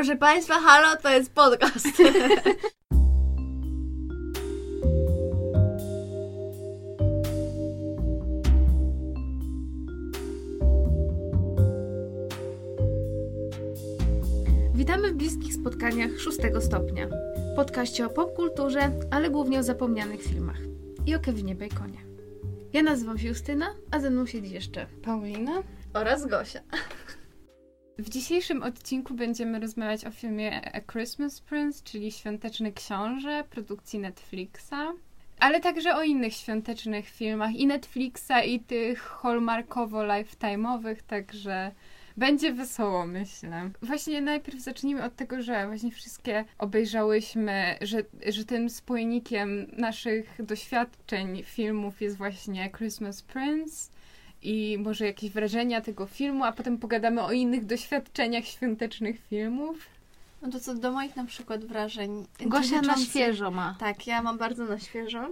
Proszę Państwa, halo, to jest podcast. Witamy w bliskich spotkaniach szóstego stopnia. Podkaście o popkulturze, ale głównie o zapomnianych filmach. I o Kevinie Baconie. Ja nazywam się Justyna, a ze mną siedzi jeszcze Paulina. Oraz Gosia. W dzisiejszym odcinku będziemy rozmawiać o filmie A Christmas Prince, czyli Świąteczny Książę, produkcji Netflixa. Ale także o innych świątecznych filmach i Netflixa, i tych hallmarkowo-lifetime'owych, także będzie wesoło, myślę. Właśnie najpierw zacznijmy od tego, że właśnie wszystkie obejrzałyśmy, że, że tym spójnikiem naszych doświadczeń filmów jest właśnie Christmas Prince i może jakieś wrażenia tego filmu, a potem pogadamy o innych doświadczeniach świątecznych filmów. No to co do moich na przykład wrażeń. Gosia na świeżo ma. Tak, ja mam bardzo na świeżo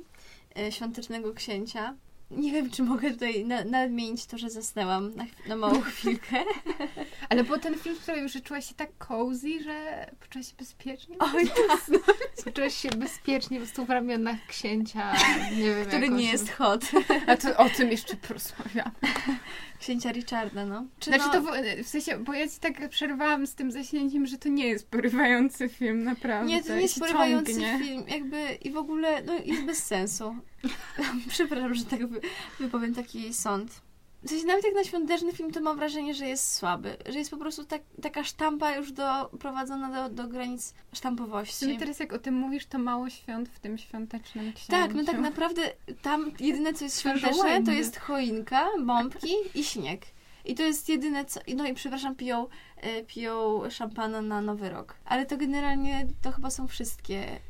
e, Świątecznego Księcia. Nie wiem, czy mogę tutaj na, nadmienić to, że zasnęłam na, na małą chwilkę. Ale było ten film, w którym że czułaś się tak cozy, że poczułaś się bezpiecznie. Oj, Czułeś się bezpiecznie po prostu w ramionach księcia, nie wiem który nie jest hot. A to o tym jeszcze porozmawiam. Księcia Richarda, no. Czy Znaczy no, to w, w sensie, bo ja ci tak przerwałam z tym zaśnięciem, że to nie jest porywający film, naprawdę. Nie, to nie jest porywający ciągnie. film, jakby i w ogóle, no jest bez sensu. Przepraszam, że tak wy, wypowiem taki sąd. W sensie nawet jak na świąteczny film, to mam wrażenie, że jest słaby. Że jest po prostu tak, taka sztampa już doprowadzona do, do granic sztampowości. sumie teraz jak o tym mówisz, to mało świąt w tym świątecznym księciu. Tak, no tak naprawdę tam jedyne co jest świąteczne to jest choinka, bombki i śnieg. I to jest jedyne co... No i przepraszam, piją, e, piją szampana na Nowy Rok. Ale to generalnie to chyba są wszystkie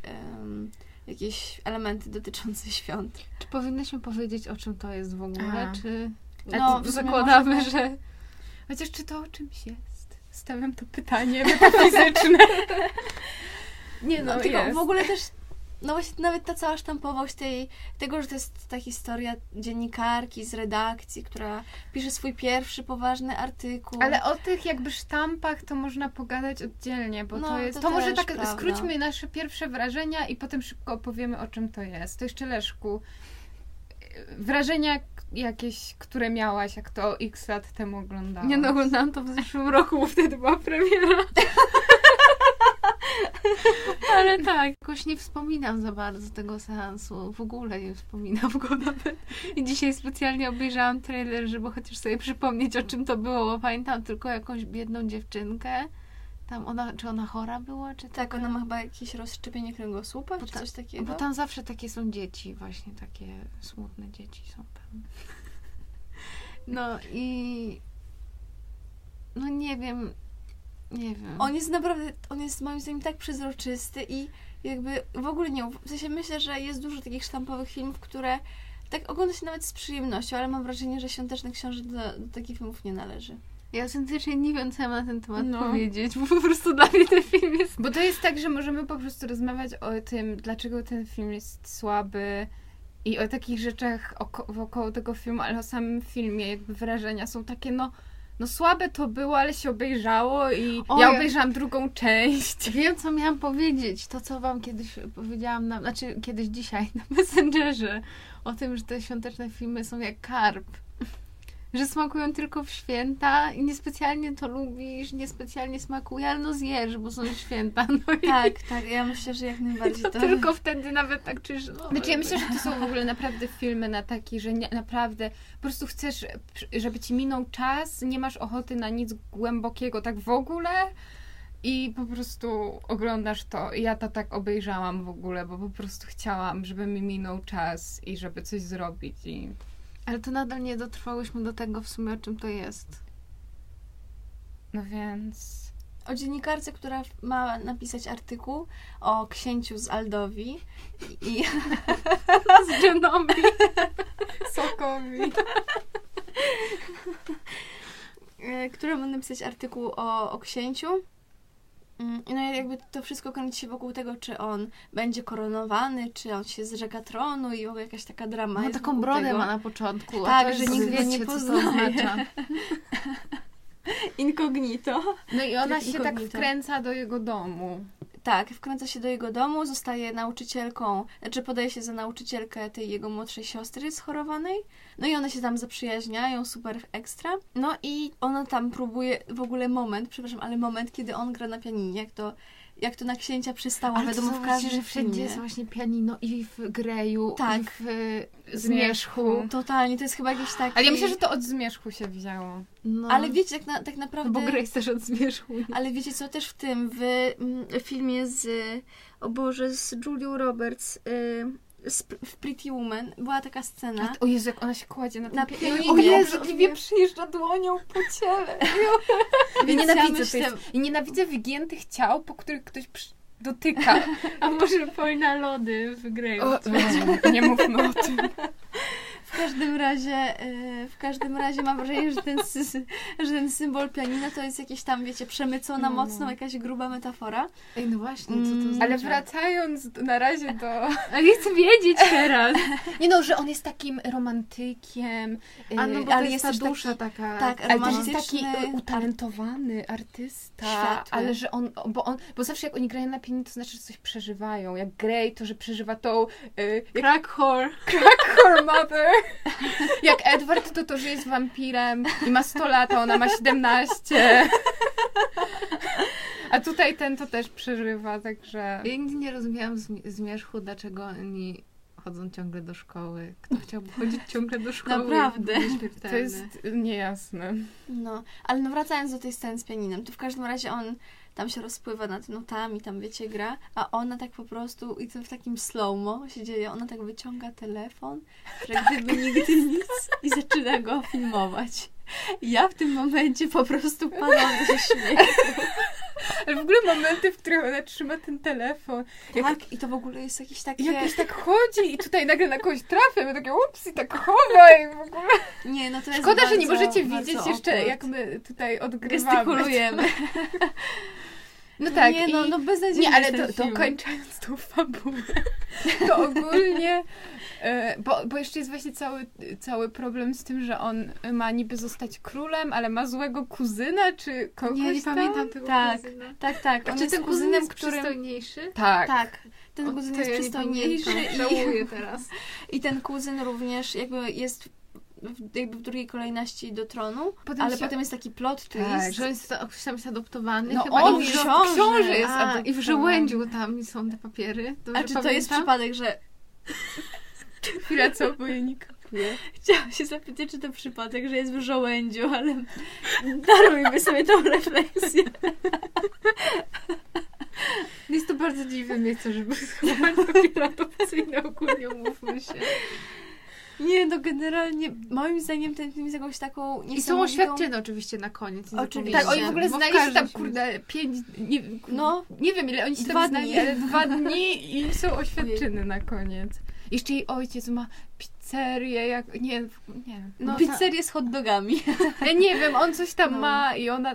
jakieś elementy dotyczące świąt. Czy powinnyśmy powiedzieć, o czym to jest w ogóle, A. czy... No, zakładamy, możemy- że... Chociaż czy to o czymś jest? Stawiam to pytanie metafizyczne. Nie no, No, tylko jest. w ogóle też, no właśnie nawet ta cała sztampowość tej, tego, że to jest ta historia dziennikarki z redakcji, która pisze swój pierwszy poważny artykuł. Ale o tych jakby sztampach to można pogadać oddzielnie, bo No, to jest. to To, może tak prawda. skróćmy nasze pierwsze wrażenia i potem szybko opowiemy o czym to jest. To jeszcze Leszku. Wrażenia jakieś, które miałaś, jak to x lat temu oglądałaś. Nie no, oglądałam to w zeszłym roku, bo wtedy była premiera. Ale tak, jakoś nie wspominam za bardzo tego seansu. W ogóle nie wspominam go nawet. I dzisiaj specjalnie obejrzałam trailer, żeby chociaż sobie przypomnieć, o czym to było, bo pamiętam tylko jakąś biedną dziewczynkę. Tam ona, czy ona chora była, czy Tak, ona ma chyba jakieś rozszczepienie kręgosłupa, Bo czy ta- coś takiego. Bo tam zawsze takie są dzieci, właśnie takie smutne dzieci są. No i. No nie wiem. Nie wiem. On jest naprawdę, on jest moim zdaniem tak przezroczysty i jakby w ogóle nie, w sensie myślę, że jest dużo takich sztampowych filmów, które tak ogląda się nawet z przyjemnością, ale mam wrażenie, że Świąteczny Książę do, do takich filmów nie należy. Ja autentycznie nie wiem, co ja mam na ten temat No. powiedzieć, bo po prostu dla mnie ten film jest. Bo to jest tak, że możemy po prostu rozmawiać o tym, dlaczego ten film jest słaby i o takich rzeczach oko- wokoło tego filmu, ale o samym filmie jakby wrażenia są takie, no, no słabe to było, ale się obejrzało i O, ja ja- obejrzałam drugą część. Wiem, co miałam powiedzieć. To, co wam kiedyś powiedziałam, na, znaczy kiedyś dzisiaj na Messengerze, o tym, że te świąteczne filmy są jak karp. Że smakują tylko w święta i niespecjalnie to lubisz, niespecjalnie smakuje, ale no zjesz, bo są święta. No i Tak, tak, ja myślę, że jak najbardziej to... tylko wtedy nawet tak czujesz, no, Znaczy ja myślę, że to są w ogóle naprawdę filmy na taki, że nie, naprawdę po prostu chcesz, żeby ci minął czas, nie masz ochoty na nic głębokiego tak w ogóle i po prostu oglądasz to. Ja to tak obejrzałam w ogóle, bo po prostu chciałam, żeby mi minął czas i żeby coś zrobić i Ale to nadal nie dotrwałyśmy do tego w sumie, o czym to jest. no więc... O dziennikarce, która ma napisać artykuł o księciu z Aldowi i Z Genomi. Sokowi. e, która ma napisać artykuł o, o księciu. Mm, i No i jakby to wszystko kręci się wokół tego, czy on będzie koronowany, czy on się zrzeka tronu i w ogóle jakaś taka drama Ma jest taką brodę tego. ma na początku. Tak, że nigdy nie co to poznaje. oznacza. Incognito. No i ona się tak wkręca do jego domu. Tak, wkręca się do jego domu, zostaje nauczycielką, znaczy podaje się za nauczycielkę tej jego młodszej siostry schorowanej. No i one się tam zaprzyjaźniają, super ekstra. No i ona tam próbuje, w ogóle moment, przepraszam, ale moment, kiedy on gra na pianinie, jak to, jak to na księcia przystało, Ale w właśnie, każdym że wszędzie jest właśnie pianino i w Greju, Tak. i w e, Zmierzchu. Totalnie, to jest chyba jakiś taki... Ale ja myślę, że to od zmierzchu się wzięło. No. Ale wiecie, tak, na, tak naprawdę... Bo Grey jest też od Zmierzchu. Ale wiecie co, też w tym, w mm, filmie z, o Boże, z Julią Roberts, y, w Pretty Woman, była taka scena. O Jezu, jak ona się kładzie na, Na pianinie. O Jezu, Obrzydliwie obrzydliwie przyjeżdża dłonią po ciele. Ja nienawidzę, ja myślę- I nienawidzę wygiętych ciał, po których ktoś przy... dotyka. A może Polna Lody w o, nie mówmy o tym. W każdym razie, y, w każdym razie mam wrażenie, że ten, że ten symbol pianina to jest jakieś tam, wiecie, przemycona No. mocno, jakaś gruba metafora. Ej, no właśnie, co to Mm, znaczy? Ale wracając na razie do... Ale ja chcę wiedzieć teraz. Nie no, że on jest takim romantykiem. A no y, bo ale to jest jest ta dusza taki- taka. tak, Ale też jest taki y, utalentowany artysta, Światły. ale że on, bo on, bo zawsze jak oni grają na pianinie, to znaczy, że coś przeżywają. Jak Grey, to że przeżywa tą y, jak Crack whore. her mother. Jak Edward, to to, że jest wampirem i ma 100 lat, a ona ma 17. A tutaj ten to też przeżywa, także... Ja nigdy nie rozumiałam zmi- Zmierzchu, dlaczego oni chodzą ciągle do szkoły. Kto chciałby chodzić ciągle do szkoły? Naprawdę. To To jest niejasne. No, ale no wracając do tej sceny z pianinem, to w każdym razie on tam się rozpływa nad nutami, tam wiecie, gra, a ona tak po prostu, i to w takim slow-mo się dzieje, ona tak wyciąga telefon, że gdyby nigdy nic i zaczyna go filmować. Ja w tym momencie po prostu padam ze śmiechu. Ale w ogóle momenty, w których ona trzyma ten telefon. Jak Tak, i to w ogóle jest jakieś takie... I jakoś tak chodzi i tutaj nagle na kogoś trafia, i takie ups i tak chowa i w ogóle. Nie, no to jest Szkoda, że nie bardzo, możecie bardzo widzieć jeszcze, jak my tutaj odgrywamy. Gestykulujemy. No tak, nie, i... no, no beznadziejny Nie, ale to, to kończąc tą fabułę, to ogólnie, e, bo, bo jeszcze jest właśnie cały, cały problem z tym, że on ma niby zostać królem, ale ma złego kuzyna, czy kogoś Nie, nie tam? pamiętam tego Tak. kuzyna. Tak, tak, on Czy jest ten kuzyn kuzynem, jest którym... przystojniejszy? Tak. Tak, ten kuzyn jest ja nie przystojniejszy i, Żałuję teraz. i ten kuzyn również jakby jest w, jakby w drugiej kolejności do tronu, Potem ale się- potem jest taki plot twist. Tak, Że jest to- ktoś tam jest adoptowany No chyba. on i książę. książę jest A, I w żołędziu tam są te papiery. Dobrze A czy to jest pamiętam? przypadek, że Chwila, co boję nie kapuje. chciałam się zapytać, czy to przypadek, że jest w żołędziu, ale darujmy sobie tą refleksję. Jest to bardzo dziwne miejsce, żeby schować papiery adopcyjne, ogólnie umówmy się. Nie, no generalnie moim zdaniem ten film jest jakąś taką I są oświadczyny oczywiście na koniec. nie Oczywiście. Tak, oni w ogóle znali się tam, kurde, pięć, nie, No. nie wiem ile oni się Dwa tam znali, dni. ale dwa dni i są oświadczyny na koniec. Jeszcze jej ojciec ma pizzerię, jak, nie, nie. No, No, pizzerię z hot dogami. Ja nie wiem, on coś tam No. ma i ona...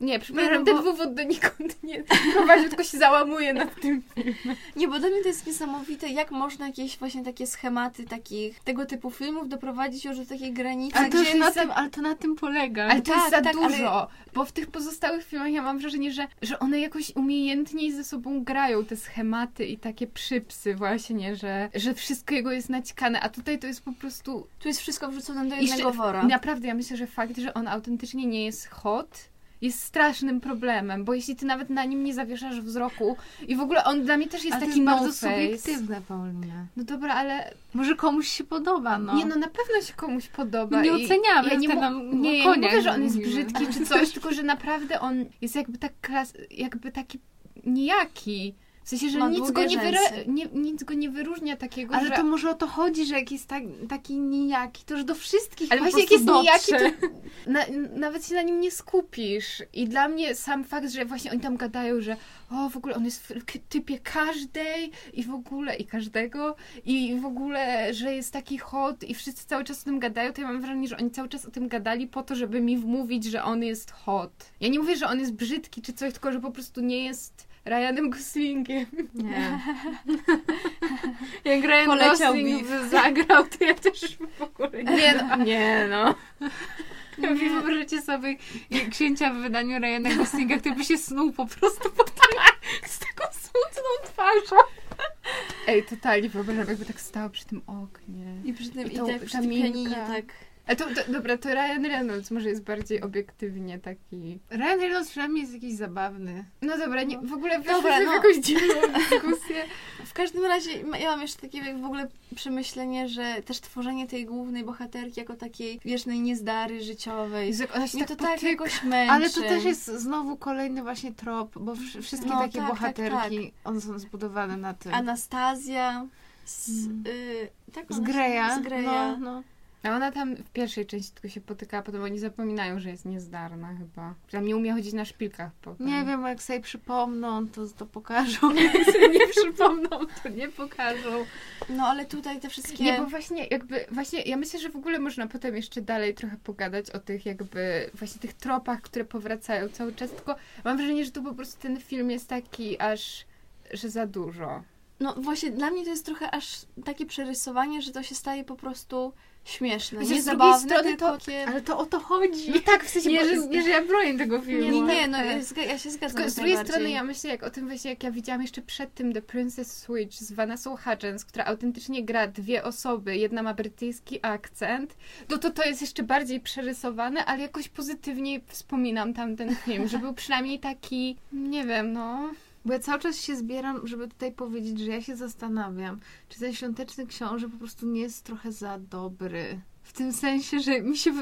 Nie, przepraszam, no ten bo- wywód donikąd nie prowadzi, tylko się załamuje nad tym filmem. Nie, bo dla mnie to jest niesamowite, jak można jakieś właśnie takie schematy takich, tego typu filmów doprowadzić już do takiej granicy, Ale to, gdzie na jest tym, ale to na tym polega. Ale to Tak, jest za tak, ale- dużo, bo w tych pozostałych filmach ja mam wrażenie, że, że one jakoś umiejętniej ze sobą grają, te schematy i takie przypsy właśnie, że, że wszystko jego jest naćkane, a tutaj to jest po prostu... tu jest wszystko wrzucone do jednego szcz- wora. Naprawdę, ja myślę, że fakt, że on autentycznie nie jest hot, jest strasznym problemem, bo jeśli ty nawet na nim nie zawieszasz wzroku i w ogóle on dla mnie też jest ale to taki jest no bardzo face. subiektywne, Paulina. No dobra, ale Może komuś się podoba, no. nie no, na pewno się komuś podoba. No nie oceniamy, ja nie, to mu- nam nie, ja nie mówię, że on jest brzydki czy coś, tylko że naprawdę on jest jakby tak klas, jakby taki nijaki. W sensie, że Ma nic go, nie wyra- nie, nic go nie wyróżnia takiego, Ale że... to może o to chodzi, że jak jest tak, taki nijaki, to już do wszystkich Ale właśnie jak jest nijaki, dotrze. to na, nawet się na nim nie skupisz. I dla mnie sam fakt, że właśnie oni tam gadają, że o, w ogóle on jest w typie każdej i w ogóle, i każdego, i w ogóle, że jest taki hot i wszyscy cały czas o tym gadają, to ja mam wrażenie, że oni cały czas o tym gadali po to, żeby mi wmówić, że on jest hot. Ja nie mówię, że on jest brzydki czy coś, tylko że po prostu nie jest Ryanem Goslingiem. Nie. Jak Ryan Poleciał Gosling zagrał, to ja też w ogóle nie. Nie no, nie no. Nie. Wyobraźcie sobie księcia w wydaniu Ryana Goslinga, który by się snuł po prostu po tym, z taką smutną twarzą. Ej, totalnie wyobrażam, jakby tak stał przy tym oknie. I przy tym, I i, to- tak przy tym pianinie, tak. A to, to, dobra, to Ryan Reynolds może jest bardziej obiektywnie taki... Ryan Reynolds przynajmniej jest jakiś zabawny. No dobra, nie, w ogóle Dobra, weszliśmy no. w jakąś dziwną dyskusję. W każdym razie ja mam jeszcze takie w ogóle przemyślenie, że też tworzenie tej głównej bohaterki jako takiej wiecznej niezdary życiowej. Ona się Mnie tak to tak jakoś męczy. Ale to też jest znowu kolejny właśnie trop, bo wsz- wszystkie No, takie tak, tak, bohaterki, one są zbudowane na tym. Anastazja z, Mm. y, tak z Greya. Z Greya. No, no. A ona tam w pierwszej części tylko się potyka, a potem oni zapominają, że jest niezdarna chyba. Przynajmniej umie chodzić na szpilkach potem. Nie wiem, jak sobie przypomną, to, to pokażą. Jak sobie nie przypomną, to nie pokażą. No ale tutaj te wszystkie... Nie, bo właśnie jakby, właśnie ja myślę, że w ogóle można potem jeszcze dalej trochę pogadać o tych jakby, właśnie tych tropach, które powracają cały czas, tylko mam wrażenie, że tu po prostu ten film jest taki aż, że za dużo. No właśnie, dla mnie to jest trochę aż takie przerysowanie, że to się staje po prostu śmieszne. Chociaż Nie z drugiej zabawne, strony tylko to- takie... Ale to o to chodzi. No tak, w sensie, Nie, bo- że, nie, że ja bronię tego filmu. Nie, nie, nie, no tak. ja, ja się zgadzam. Tylko z drugiej strony ja myślę jak o tym właśnie, jak ja widziałam jeszcze przed tym The Princess Switch z Vanessa Hudgens, która autentycznie gra dwie osoby, jedna ma brytyjski akcent, no to to jest jeszcze bardziej przerysowane, ale jakoś pozytywniej wspominam tamten film, że był przynajmniej taki, nie wiem, no... Bo ja cały czas się zbieram, żeby tutaj powiedzieć, że ja się zastanawiam, czy ten świąteczny książę po prostu nie jest trochę za dobry. W tym sensie, że mi się,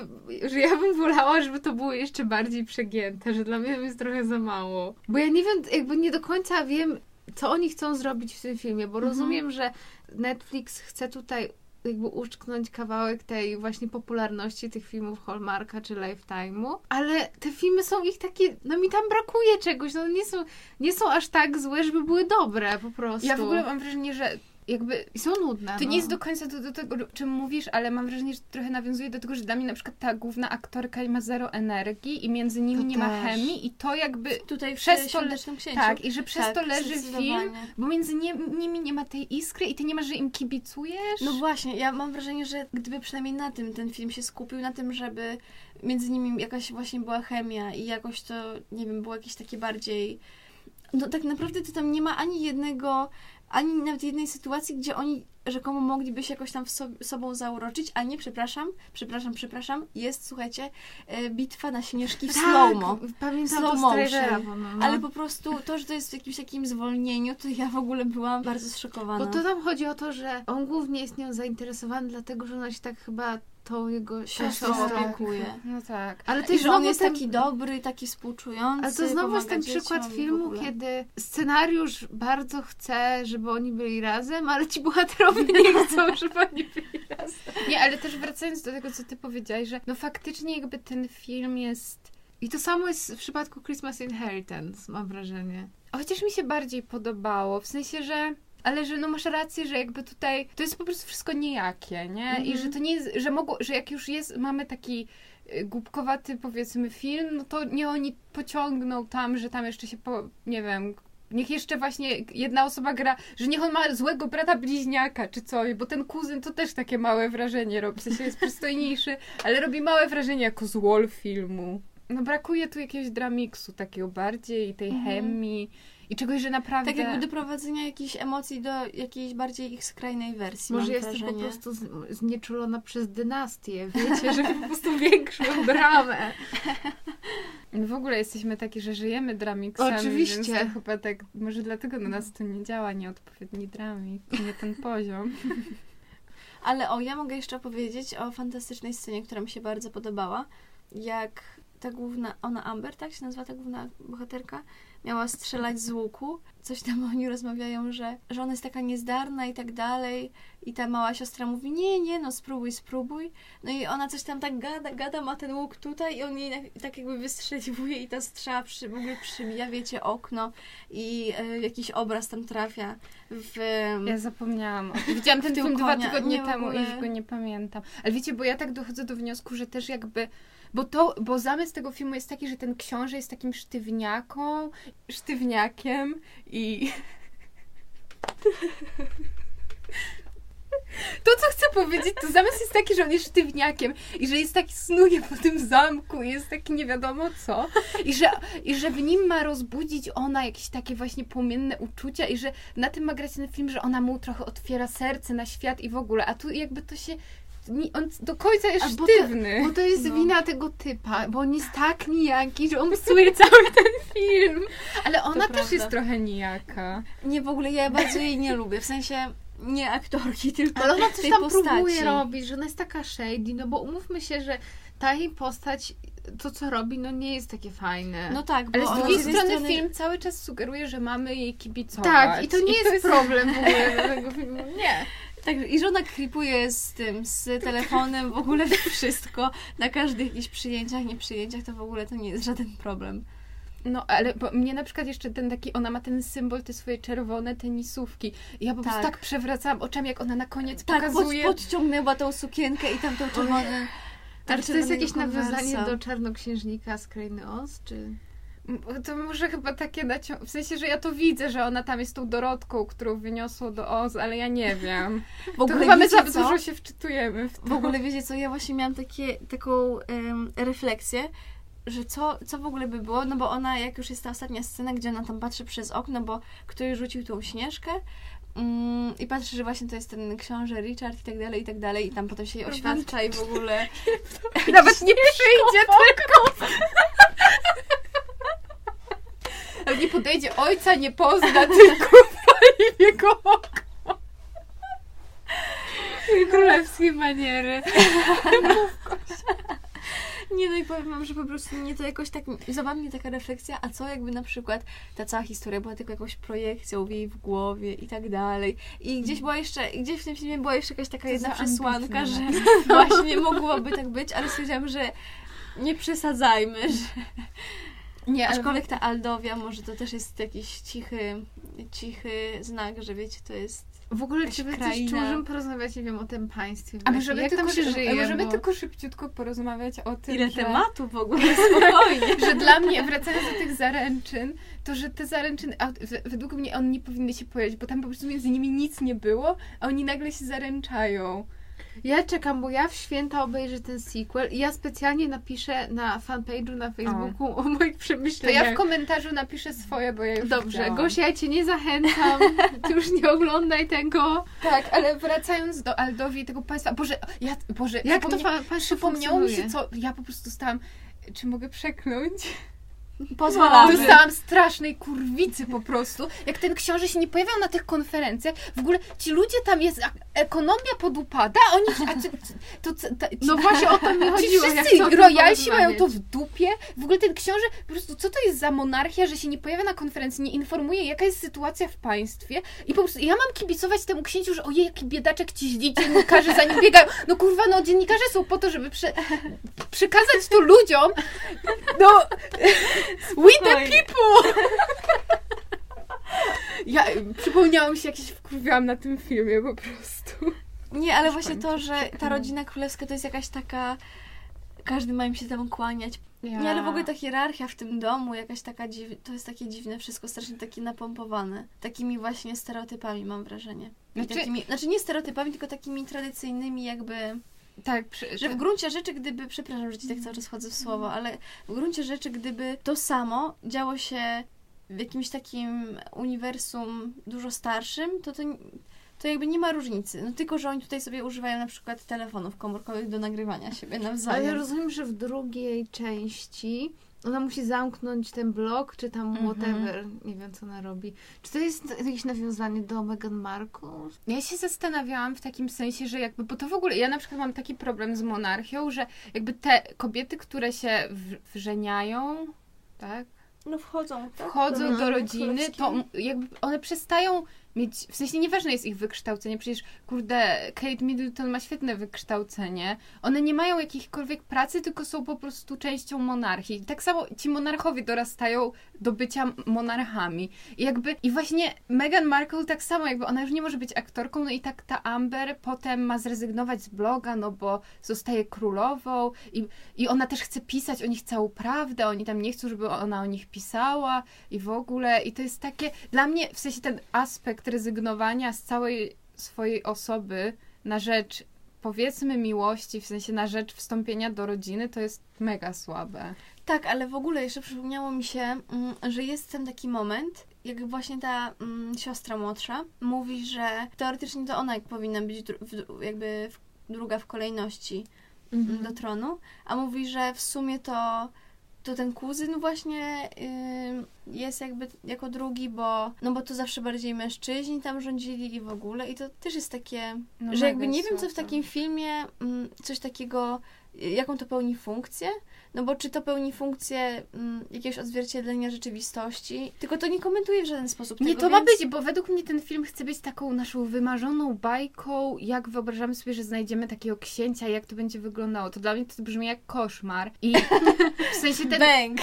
że ja bym wolała, żeby to było jeszcze bardziej przegięte, że dla mnie to jest trochę za mało. Bo ja nie wiem, jakby nie do końca wiem, co oni chcą zrobić w tym filmie, bo Mhm. rozumiem, że Netflix chce tutaj jakby uszczknąć kawałek tej właśnie popularności tych filmów Hallmarka czy Lifetime'u, ale te filmy są ich takie, no mi tam brakuje czegoś, no nie są, nie są aż tak złe, żeby były dobre po prostu. Ja w ogóle mam wrażenie, że jakby I są nudne. To no. nie jest do końca do, do tego, o czym mówisz, ale mam wrażenie, że trochę nawiązuje do tego, że dla mnie na przykład ta główna aktorka ma zero energii i między nimi To nie ma też. chemii i to jakby... Tutaj w Przez to-. Tak, i że przez Tak, to leży film, bo między nie, nimi nie ma tej iskry i ty nie masz, że im kibicujesz. No właśnie, ja mam wrażenie, że gdyby przynajmniej na tym ten film się skupił, na tym, żeby między nimi jakaś właśnie była chemia i jakoś to, nie wiem, było jakieś takie bardziej... No tak naprawdę to tam nie ma ani jednego, ani nawet jednej sytuacji, gdzie oni rzekomo mogliby się jakoś tam w so, sobą zauroczyć, a nie, przepraszam, przepraszam, przepraszam, jest, słuchajcie, e, bitwa na śnieżki w tak, slow-mo. Pamiętam Slow to trailera, bo no, no. Ale po prostu to, że to jest w jakimś takim zwolnieniu, to ja w ogóle byłam bardzo zszokowana. Bo to tam chodzi o to, że on głównie jest nią zainteresowany, dlatego że ona się tak chyba tą jego Siostrą siostrą opiekuje. No tak. Ale to I że on jest ten, taki dobry, taki współczujący. Ale to znowu jest ten przykład filmu, kiedy scenariusz bardzo chce, żeby oni byli razem, ale ci bohaterowie nie chcą, żeby oni byli razem. Nie, ale też wracając do tego, co ty powiedziałaś, że no faktycznie jakby ten film jest... I to samo jest w przypadku Christmas Inheritance, mam wrażenie. Chociaż mi się bardziej podobało, w sensie, że... Ale że no masz rację, że jakby tutaj to jest po prostu wszystko niejakie, nie? I Mhm. że to nie jest, że mogło, że jak już jest, mamy taki y, głupkowaty powiedzmy film, no to nie oni pociągną tam, że tam jeszcze się po, nie wiem, niech jeszcze właśnie jedna osoba gra, że niech on ma złego brata bliźniaka czy coś, bo ten kuzyn to też takie małe wrażenie robi, w sensie jest przystojniejszy, ale robi małe wrażenie jako złol filmu. No brakuje tu jakiegoś dramiksu takiego bardziej i tej Mhm. chemii i czegoś, że naprawdę... Tak jakby doprowadzenia jakichś emocji do jakiejś bardziej ich skrajnej wersji, Może jestem wrażenie. po prostu znieczulona przez dynastię, wiecie, że po prostu większą dramę. My w ogóle jesteśmy takie, że żyjemy dramiksami, Oczywiście. więc chyba tak, może dlatego na nas to nie działa, nieodpowiedni dramik, nie ten poziom. Ale o, ja mogę jeszcze opowiedzieć o fantastycznej scenie, która mi się bardzo podobała. Jak ta główna, ona Amber, tak się nazywa ta główna bohaterka, miała strzelać z łuku. Coś tam oni rozmawiają, że, że ona jest taka niezdarna i tak dalej. I ta mała siostra mówi, nie, nie, no spróbuj, spróbuj. No i ona coś tam tak gada, gada, ma ten łuk tutaj i on jej tak- jakby wystrzeliwuje i ta strzała przy, w ogóle przybija, wiecie, okno i e, jakiś obraz tam trafia w... Ja zapomniałam. Widziałam ten film dwa tygodnie Nie, temu i ogóle. już go nie pamiętam. Ale wiecie, bo ja tak dochodzę do wniosku, że też jakby... Bo to, bo zamysł tego filmu jest taki, że ten książę jest takim sztywniaką, sztywniakiem i... To, co chcę powiedzieć, to zamysł jest taki, że on jest sztywniakiem i że jest taki snuje po tym zamku i jest taki nie wiadomo co. I że, i że w nim ma rozbudzić ona jakieś takie właśnie płomienne uczucia i że na tym ma grać ten film, że ona mu trochę otwiera serce na świat i w ogóle, a tu jakby to się on do końca jest A bo to- sztywny. Bo to jest No. wina tego typa, bo on jest tak nijaki, że on psuje cały ten film. Ale ona To też prawda. jest trochę nijaka. Nie, w ogóle ja bardzo jej nie lubię. W sensie nie aktorki, tylko Ale ona coś tam postaci. próbuje robić, że ona jest taka shady, no bo umówmy się, że ta jej postać, to co robi, no nie jest takie fajne. No tak, bo Ale z drugiej jednej strony film cały czas sugeruje, że mamy jej kibicować. tak, i to nie jest, jest problem w ogóle tego filmu. Nie. Tak, i że ona klipuje z tym, z telefonem, w ogóle wszystko, na każdych jakichś przyjęciach, nie przyjęciach, to w ogóle to nie jest żaden problem. No, ale bo mnie na przykład jeszcze ten taki, ona ma ten symbol, te swoje czerwone tenisówki. I ja po prostu Tak. tak przewracałam oczami, jak ona na koniec Tak, pod, pokazuje. podciągnęła tą sukienkę i tam tą czerwoną... Ale czy to jest jakieś czerwonego nawiązanie do Czarnoksiężnika z Krainy Oz, czy... To może chyba takie nacią... W sensie, że ja to widzę, że ona tam jest tą Dorotką, którą wyniosło do Oz, ale ja nie wiem. W To ogóle chyba my za co? dużo się wczytujemy w to. W ogóle wiecie co, ja właśnie miałam takie, taką em, refleksję, że co, co w ogóle by było, no bo ona, jak już jest ta ostatnia scena, gdzie ona tam patrzy przez okno, bo ktoś rzucił tą śnieżkę mm, i patrzy, że właśnie to jest ten książę Richard i tak dalej, i tak dalej, i tam potem się jej oświadcza i w ogóle... Nawet nie przyjdzie, tylko... Ale nie podejdzie ojca, nie pozna, tylko w jego oko. Królewskie maniery. Nie, no i powiem wam, że po prostu mnie to jakoś tak zabawnie taka refleksja, a co jakby na przykład ta cała historia była tylko jakąś projekcją w jej w głowie i tak dalej. I gdzieś była jeszcze, gdzieś w tym filmie była jeszcze jakaś taka jedna przesłanka, że właśnie mogłoby tak być, ale stwierdziłam, że nie przesadzajmy, że Nie, ale aczkolwiek ta Aldowia może to też jest jakiś cichy, cichy znak, że wiecie, to jest W ogóle czy wy coś, kraina. czy możemy porozmawiać, nie wiem, o tym państwie? A możemy, Jak tylko, tam się żyje? możemy bo... tylko szybciutko porozmawiać o tym, ile że, tematów w ogóle, spokojnie. że dla mnie, wracając do tych zaręczyn, to że te zaręczyny, a w- według mnie one nie powinny się pojawić, bo tam po prostu między nimi nic nie było, a oni nagle się zaręczają. Ja czekam, bo ja w święta obejrzę ten sequel i ja specjalnie napiszę na fanpage'u na Facebooku o, moich To przemyśleniach. ja w komentarzu napiszę swoje, bo ja już Dobrze, widziałam. Gosia, ja cię nie zachęcam. Ty już nie oglądaj tego. Tak, ale wracając do Aldowi i tego państwa, Boże, ja, Boże, Jak to państwo przypomniało mi się, co, ja po prostu stałam, czy mogę przekląć? Pozwalamy. Dostałam strasznej kurwicy po prostu. Jak ten książę się nie pojawiał na tych konferencjach, w ogóle ci ludzie tam jest, ekonomia podupada, a oni, a ci, to, ta- ci, No właśnie o to mi Ci chodziło. jak wszyscy royalsi mają to w dupie. W ogóle ten książę, po prostu co to jest za monarchia, że się nie pojawia na konferencji, nie informuje, jaka jest sytuacja w państwie i po prostu ja mam kibicować temu księciu, że ojej, jaki biedaczek ci źli, dziennikarze za nim biegają. No kurwa, no dziennikarze są po to, żeby prze, przekazać to ludziom. No, we the people! Ja przypomniałam się, jak się wkurwiałam na tym filmie po prostu. Nie, ale właśnie to, że ta rodzina królewska to jest jakaś taka. Każdy ma im się temu kłaniać. Ja. Nie, ale w ogóle ta hierarchia w tym domu, jakaś taka dziw... to jest takie dziwne, wszystko strasznie takie napompowane. Takimi właśnie stereotypami mam wrażenie. I Znaczy- takimi, znaczy nie stereotypami, tylko takimi tradycyjnymi jakby, Tak, przy, że w gruncie rzeczy, gdyby, przepraszam, że ci tak cały czas wchodzę w słowo, ale w gruncie rzeczy, gdyby to samo działo się w jakimś takim uniwersum dużo starszym, to to, to jakby nie ma różnicy. No tylko, że oni tutaj sobie używają na przykład telefonów komórkowych do nagrywania siebie Ale ja nawzajem. rozumiem, że w drugiej części ona musi zamknąć ten blog, czy tam Mhm. whatever. Nie wiem, co ona robi. Czy to jest jakieś nawiązanie do Meghan Markle? Ja się zastanawiałam w takim sensie, że jakby, bo to w ogóle, ja na przykład mam taki problem z monarchią, że jakby te kobiety, które się wrzeniają, tak, No wchodzą, tak? wchodzą Mhm. do rodziny, Królewskiej. to jakby one przestają mieć, w sensie nieważne jest ich wykształcenie, przecież kurde, Kate Middleton ma świetne wykształcenie, one nie mają jakichkolwiek pracy, tylko są po prostu częścią monarchii. Tak samo ci monarchowie dorastają do bycia monarchami. I jakby, i właśnie Meghan Markle tak samo, jakby ona już nie może być aktorką, no i tak ta Amber potem ma zrezygnować z bloga, no bo zostaje królową i, i ona też chce pisać o nich całą prawdę, oni tam nie chcą, żeby ona o nich pisała i w ogóle, i to jest takie, dla mnie w sensie ten aspekt rezygnowania z całej swojej osoby na rzecz powiedzmy miłości, w sensie na rzecz wstąpienia do rodziny, to jest mega słabe. Tak, ale w ogóle jeszcze przypomniało mi się, mm, że jest ten taki moment, jak właśnie ta mm, siostra młodsza mówi, że teoretycznie to ona jak powinna być w, jakby w, druga w kolejności Mhm. do tronu, a mówi, że w sumie to, to ten kuzyn właśnie ym, jest jakby jako drugi, bo, no bo to zawsze bardziej mężczyźni tam rządzili i w ogóle. I to też jest takie, No że jakby nie wiem co w takim filmie mm, coś takiego, y, jaką to pełni funkcję, no bo czy to pełni funkcję mm, jakiegoś odzwierciedlenia rzeczywistości, tylko to nie komentuje w żaden sposób Nie, tego, to ma więc- być, bo według mnie ten film chce być taką naszą wymarzoną bajką, jak wyobrażamy sobie, że znajdziemy takiego księcia, jak to będzie wyglądało. To dla mnie to brzmi jak koszmar. I w sensie ten, Bęk!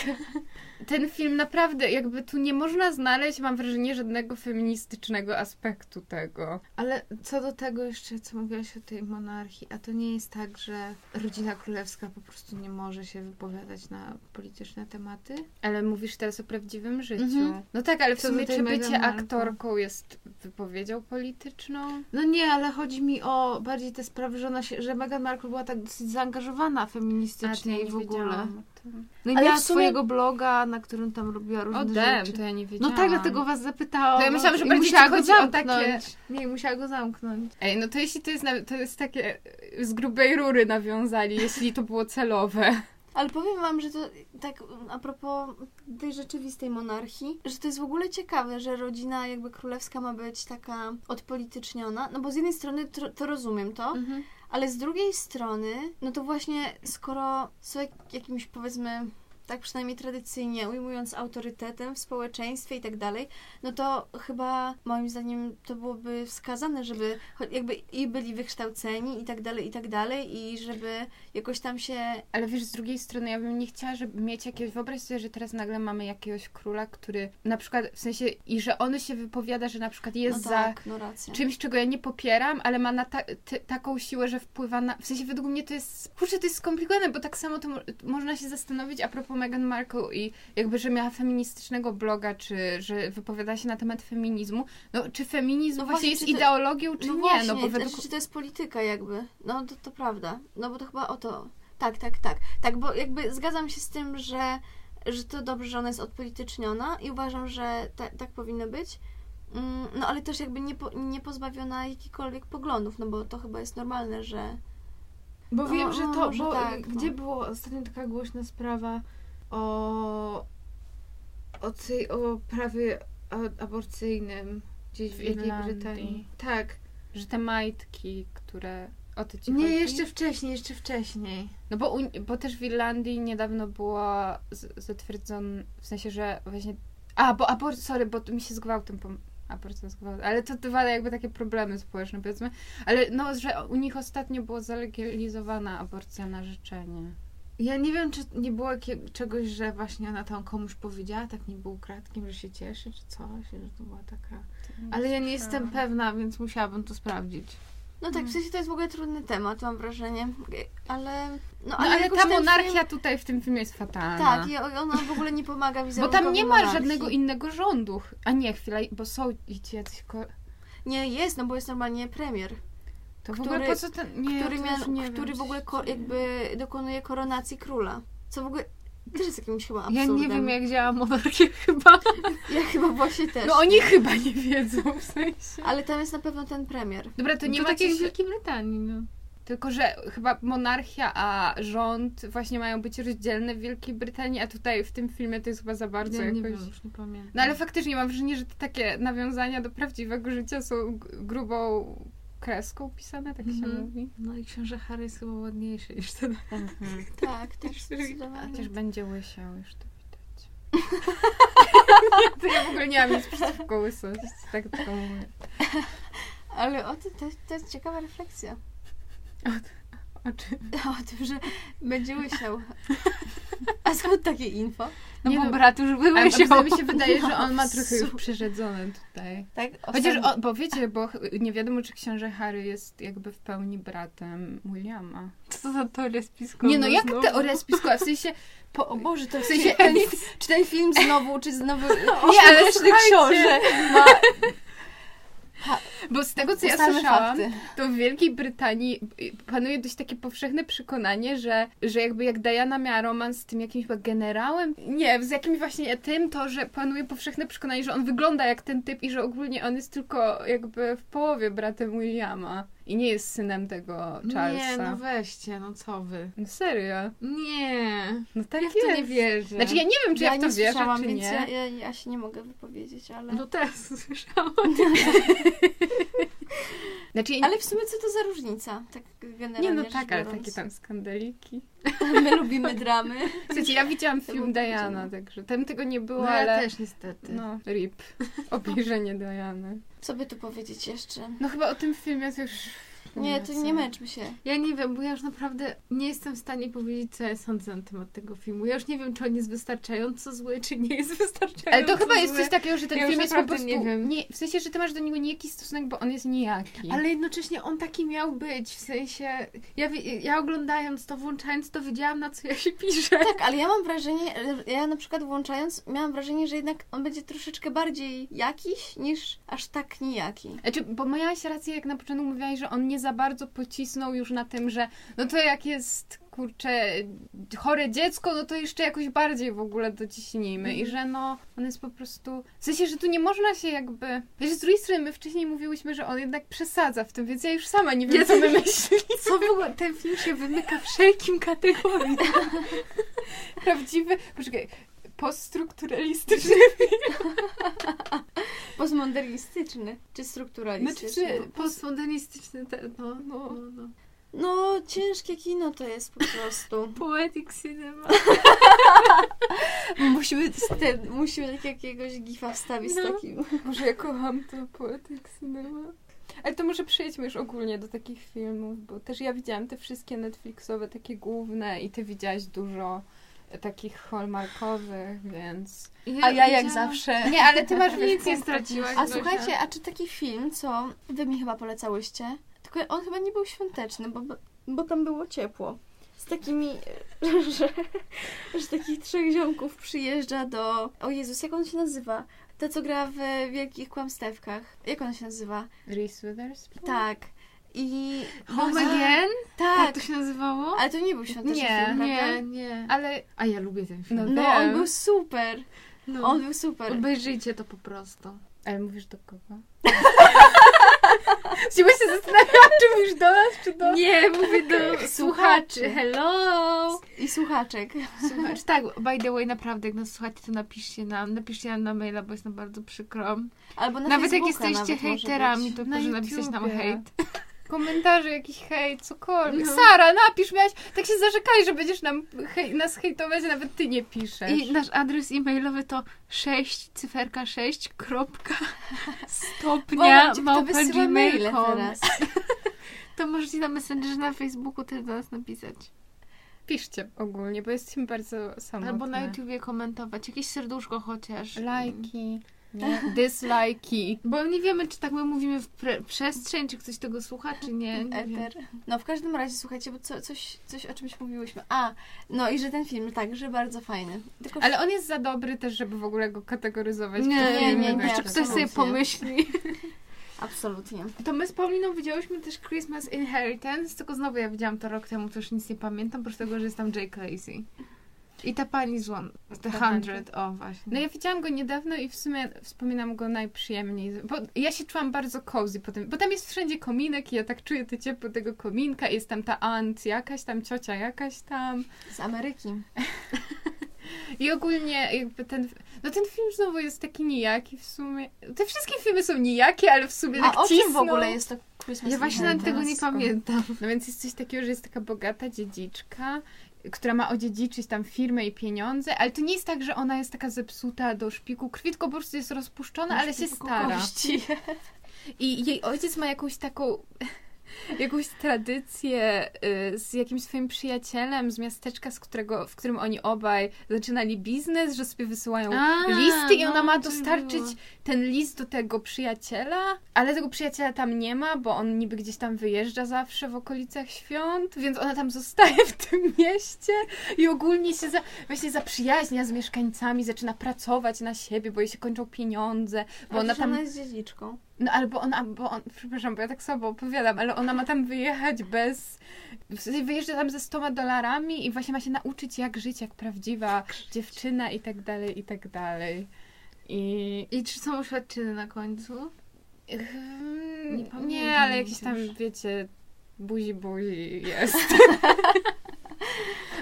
Ten film naprawdę, jakby tu nie można znaleźć, mam wrażenie, żadnego feministycznego aspektu tego. Ale co do tego jeszcze, co mówiłaś o tej monarchii, a to nie jest tak, że rodzina królewska po prostu nie może się wypowiadać na polityczne tematy? Ale mówisz teraz o prawdziwym życiu. Mhm. No tak, ale w Co sumie czy bycie aktorką jest wypowiedzią polityczną? No nie, ale chodzi mi o bardziej te sprawy, że ona się, że Meghan Markle była tak dosyć zaangażowana feministycznie i w ogóle. wiedziałam. No i Ale miała sumie- swojego bloga, na którym tam robiła różne O dem, rzeczy. to ja nie No wiedziałam. tak, dlatego was zapytałam. To ja myślałam, że bardziej musiała go zamknąć. takie- Nie, musiała go zamknąć. Ej, no to jeśli to jest, na, to jest takie z grubej rury nawiązali, jeśli to było celowe. Ale powiem wam, że to tak a propos tej rzeczywistej monarchii, że to jest w ogóle ciekawe, że rodzina jakby królewska ma być taka odpolityczniona, no bo z jednej strony to, to rozumiem to, ale z drugiej strony, no to właśnie skoro są jak, jakimś powiedzmy tak przynajmniej tradycyjnie ujmując autorytetem w społeczeństwie i tak dalej, no to chyba moim zdaniem to byłoby wskazane, żeby jakby i byli wykształceni i tak dalej, i tak dalej i żeby jakoś tam się Ale wiesz, z drugiej strony ja bym nie chciała, żeby mieć jakiegoś, wyobraź sobie, że teraz nagle mamy jakiegoś króla, który na przykład, w sensie, i że on się wypowiada, że na przykład jest no za tak, no racja. czymś, czego ja nie popieram, ale ma na ta, ty, taką siłę, że wpływa na... W sensie według mnie to jest... Kurczę, to jest skomplikowane, bo tak samo to mo- można się zastanowić a propos Meghan Markle i jakby, że miała feministycznego bloga, czy że wypowiada się na temat feminizmu. No, czy feminizm No właśnie jest to- ideologią, czy no nie? właśnie, no bo według... znaczy, czy to jest polityka jakby? No to, to prawda. No bo to chyba o to. Tak, tak, tak. Tak, bo jakby zgadzam się z tym, że, że to dobrze, że ona jest odpolityczniona i uważam, że ta, tak powinno być. Mm, No ale też jakby nie, po, nie pozbawiona jakichkolwiek poglądów, no bo to chyba jest normalne, że... Bo No, wiem, że to, może bo tak, gdzie no. była ostatnio taka głośna sprawa o, o, tej, o prawie aborcyjnym gdzieś w W Wielkiej Irlandii. Brytanii. Tak. Że te majtki, które... O to ci Nie, chodzi? jeszcze wcześniej, jeszcze wcześniej. No bo, bo też w Irlandii niedawno było zatwierdzone, w sensie, że właśnie... A, bo abort, sorry, bo mi się z gwałtem pom... Aborcja z gwałtem, ale to dwa jakby takie problemy społeczne, powiedzmy. Ale no, że u nich ostatnio było zalegalizowana aborcja na życzenie. Ja nie wiem, czy nie było czegoś, że właśnie ona tam komuś powiedziała, tak nie był kratkiem, że się cieszy, czy coś, że to była taka... Ale ja nie jestem pewna, więc musiałabym to sprawdzić. No tak, w sensie to jest w ogóle trudny temat, mam wrażenie. Ale... No, No ale ta monarchia Film, tutaj w tym filmie jest fatalna. tak, i ona w ogóle nie pomaga Bo tam nie ma monarchii. żadnego innego rządu. A nie, chwila, bo są ci jacyś... Ko- Nie, jest, no bo jest normalnie premier. To w Który- ogóle po co ten... Nie, który, nie który wiem, w ogóle ko- jakby dokonuje koronacji króla. Co w ogóle też jest jakimś chyba Ja absurdem. nie wiem, jak działa monarchia chyba. Ja chyba właśnie też. No oni chyba nie wiedzą, w sensie. Ale tam jest na pewno ten premier. Dobra, to nie to ma tak jak w. Wielkiej Brytanii, no. Tylko, że chyba monarchia, a rząd właśnie mają być rozdzielne w Wielkiej Brytanii, a tutaj w tym filmie to jest chyba za bardzo Ja nie jakoś... wiem, już nie pamiętam. No ale faktycznie mam wrażenie, że te takie nawiązania do prawdziwego życia są grubą kreską pisane, tak się Mhm. mówi. No i książę Harry jest chyba ładniejszy niż ten. Tak, też zdecydowanie. Chociaż będzie łysiał, już to widać. to ja w ogóle nie mam nic przeciwko łysości, tak tylko mówię. Ale o tym, to, to jest ciekawa refleksja. O czym? O tym, że będzie łysiał. A skąd takie info? No Nie bo no, brat już Ale wyłysiał. mi się wydaje, że on ma trochę już przerzedzone tutaj. Tak? Chociaż, o, bo wiecie, bo nie wiadomo, czy książę Harry jest jakby w pełni bratem Williama. Co to za teoria spiskowa Nie no, jak znowu? teoria spiskowa? W sensie, po, O Boże, to w sensie, ten, Czy ten film znowu, czy znowu... nie, ale książę ma... Ha, Bo z tego, co ja słyszałam, fakty. to w Wielkiej Brytanii y, panuje dość takie powszechne przekonanie, że, że jakby jak Diana miała romans z tym jakimś generałem, nie, z jakimś właśnie tym, to, że panuje powszechne przekonanie, że on wygląda jak ten typ i że ogólnie on jest tylko jakby w połowie bratem Williama i nie jest synem tego Charlesa. Nie, no weźcie, no co wy. No serio? Nie. No tak Ja w jest. to nie wierzę. Znaczy ja nie wiem, czy ja, ja w to wierzę, słyszałam, czy nie. Ja, ja, ja się nie mogę wypowiedzieć, ale... No teraz słyszałam. Znaczy, Ale w sumie co to za różnica? Tak generalnie nie no tak, ale biorąc. takie tam skandaliki. My lubimy dramy. Słuchajcie, ja widziałam film Diana, także tam tego nie było, No ale... ja też niestety. No, rip. Obejrzenie Diany. Co by tu powiedzieć jeszcze? No chyba o tym filmie to już... Nie, to nie męczmy się. Ja nie wiem, bo ja już naprawdę nie jestem w stanie powiedzieć, co ja sądzę na temat tego filmu. Ja już nie wiem, czy on jest wystarczająco zły, czy nie jest wystarczająco Ale to chyba jest zły. coś takiego, że ten Ja film jest po prostu... nie wiem. Nie, w sensie, że ty masz do niego nijaki stosunek, bo on jest nijaki. Ale jednocześnie on taki miał być, w sensie, ja, ja oglądając to, włączając to, wiedziałam, na co ja się piszę. Tak, ale ja mam wrażenie, ja na przykład włączając, miałam wrażenie, że jednak on będzie troszeczkę bardziej jakiś niż aż tak nijaki. Znaczy, bo miałaś rację, jak na początku mówiłaś, że on nie za bardzo pocisnął już na tym, że no to jak jest, kurczę, chore dziecko, no to jeszcze jakoś bardziej w ogóle dociśnijmy. I że no, on jest po prostu... W sensie, że tu nie można się jakby... Wiesz, z drugiej strony my wcześniej mówiłyśmy, że on jednak przesadza w tym, więc ja już sama nie wiem, Ja co my myślimy. Co w ogóle, ten film się wymyka wszelkim kategoriom. Prawdziwy... Poczekaj. Poststrukturalistyczny. Postmodernistyczny czy strukturalistyczny? Znaczy, Znaczy, postmodernistyczny, te, no, no, no. No, ciężkie kino to jest po prostu. Poetic cinema. musimy, ten, musimy tak jakiegoś gifa wstawić z No. takim. Może ja kocham to poetyk cinema. Ale to może przejdźmy już ogólnie do takich filmów, bo też ja widziałam te wszystkie Netflixowe, takie główne i ty widziałaś dużo takich hallmarkowych, więc... A ja jak zawsze. Nie, ale ty masz Nic nie straciłaś. A słuchajcie, a czy taki film, co wy mi chyba polecałyście, tylko on chyba nie był świąteczny, bo, bo tam było ciepło. Z takimi, że, że takich trzech ziomków przyjeżdża do... O Jezus, jak on się nazywa? Ta, co gra w Wielkich Kłamstewkach. Jak on się nazywa? Reese Witherspoon? Tak. I... Home A, Again? Tak. Tak to się nazywało? Ale to nie był świąteczny Nie, film, prawda? Nie, nie. Ale A ja lubię ten film. No No, on wiem. był super. No. On był super. Obejrzyjcie to po prostu. Ale mówisz do kogo? Chyba się zastanawiałam, czy mówisz do nas, czy do... Nie, mówię do słuchaczy. Hello! I słuchaczek. Słuchacz, tak, by the way, naprawdę, jak nas słuchacie, to napiszcie nam, napiszcie nam na maila, bo jest nam bardzo przykro. Albo na nawet jak Facebooka jesteście nawet hejterami, to Na proszę napisać nam hejt. Komentarze, jakiś hejt, cokolwiek. No. Sara, napisz, miałaś... Tak się zarzekaj, że będziesz nam hej, nas hejtować, a nawet ty nie piszesz. I nasz adres e-mailowy to 6, cyferka 6, kropka, stopnia, małpa gmail.com. teraz? To możecie na Messengerze, na Facebooku też do nas napisać. Piszcie ogólnie, bo jesteśmy bardzo samotne. Albo na YouTubie komentować, jakieś serduszko chociaż. Lajki, nie? dislajki. Bo nie wiemy, czy tak my mówimy w pre- przestrzeń, czy ktoś tego słucha, czy nie. nie. Eter. No w każdym razie, słuchajcie, bo co, coś, coś o czymś mówiłyśmy. A, no i że ten film także bardzo fajny. Tylko Ale on jest za dobry też, żeby w ogóle go kategoryzować. Nie, nie, nie, nie, tak. ktoś sobie absolutnie. pomyśli. absolutnie. To my z Pauliną widziałyśmy też Christmas Inheritance, tylko znowu ja widziałam to rok temu, to już nic nie pamiętam, oprócz tego, że jest tam Jake Lacey. I ta pani z One, The The Hundred, o właśnie. No ja widziałam go niedawno i w sumie wspominam go najprzyjemniej, bo ja się czułam bardzo cozy po tym, bo tam jest wszędzie kominek i ja tak czuję to ciepło tego kominka, jest tam ta aunt jakaś tam, ciocia jakaś tam. Z Ameryki. i ogólnie jakby ten, no ten film znowu jest taki nijaki w sumie, te wszystkie filmy są nijakie, ale w sumie tak A o czym w ogóle jest to Christmas Ja właśnie nawet tego nie pamiętam. No więc jest coś takiego, że jest taka bogata dziedziczka, która ma odziedziczyć tam firmę i pieniądze, ale to nie jest tak, że ona jest taka zepsuta do szpiku krwi, tylko po prostu jest rozpuszczona, ale się stara. kości. I jej ojciec ma jakąś taką jakąś tradycję y, z jakimś swoim przyjacielem z miasteczka, z którego, w którym oni obaj zaczynali biznes, że sobie wysyłają A, listy i ona no, ma dostarczyć ten list do tego przyjaciela, ale tego przyjaciela tam nie ma, bo on niby gdzieś tam wyjeżdża zawsze w okolicach świąt, więc ona tam zostaje w tym mieście i ogólnie się za, właśnie zaprzyjaźnia z mieszkańcami, zaczyna pracować na siebie, bo jej się kończą pieniądze, bo Bo ona tam ona jest dziedziczką. No albo ona, bo on, przepraszam, bo ja tak słabo opowiadam, ale ona ma tam wyjechać bez, wyjeżdża tam ze 100 dolarami i właśnie ma się nauczyć jak żyć jak prawdziwa dziewczyna i tak dalej, i tak dalej. I... I czy są oświadczyny na końcu? Nie, Nie nie ale jakiś tam, już. wiecie, buzi buzi jest.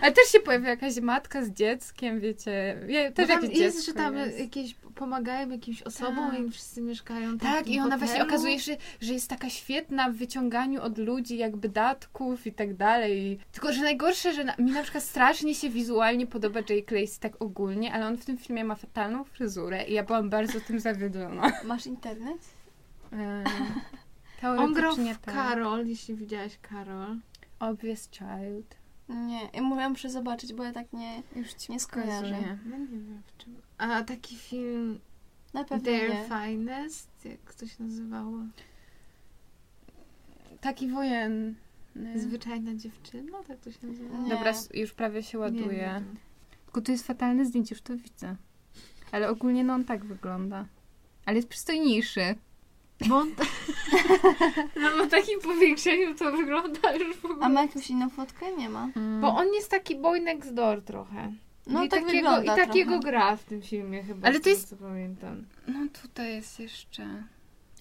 ale też się pojawia jakaś matka z dzieckiem, wiecie. Ja, też Bo tam jakieś jest, dziecko że tam jest. jakieś pomagają jakimś osobom Tak. i wszyscy mieszkają tam Tak, i ona właśnie hotelu. okazuje się, że jest taka świetna w wyciąganiu od ludzi jakby datków i tak dalej. Tylko, że najgorsze, że na, mi na przykład strasznie się wizualnie podoba Jake Lacey tak ogólnie, ale on w tym filmie ma fatalną fryzurę i ja byłam bardzo tym zawiedziona. Masz internet? Eee, On grał w tak. Karol, jeśli widziałaś Karol. Obvious Child. Nie, ja mówię, muszę zobaczyć, bo ja tak nie, Już ci nie skojarzę. pokazuję. No nie wiem w czym. A taki film Na pewno Their nie. Finest, jak to się nazywało? Taki wojenny. Zwyczajna dziewczyna, tak to się nazywa? Nie. Dobra, już prawie się Nie ładuje. wiem. Tylko tu jest fatalne zdjęcie, już to widzę. Ale ogólnie no on tak wygląda. Ale jest przystojniejszy. Bo on... no, na takim powiększeniu to wygląda już w ogóle. A ma jakąś inną fotkę? Nie ma. Bo on jest taki boy next door trochę. No I tak takiego, wygląda I takiego trochę. gra w tym filmie chyba. Ale z to jest- Co pamiętam. No tutaj jest jeszcze...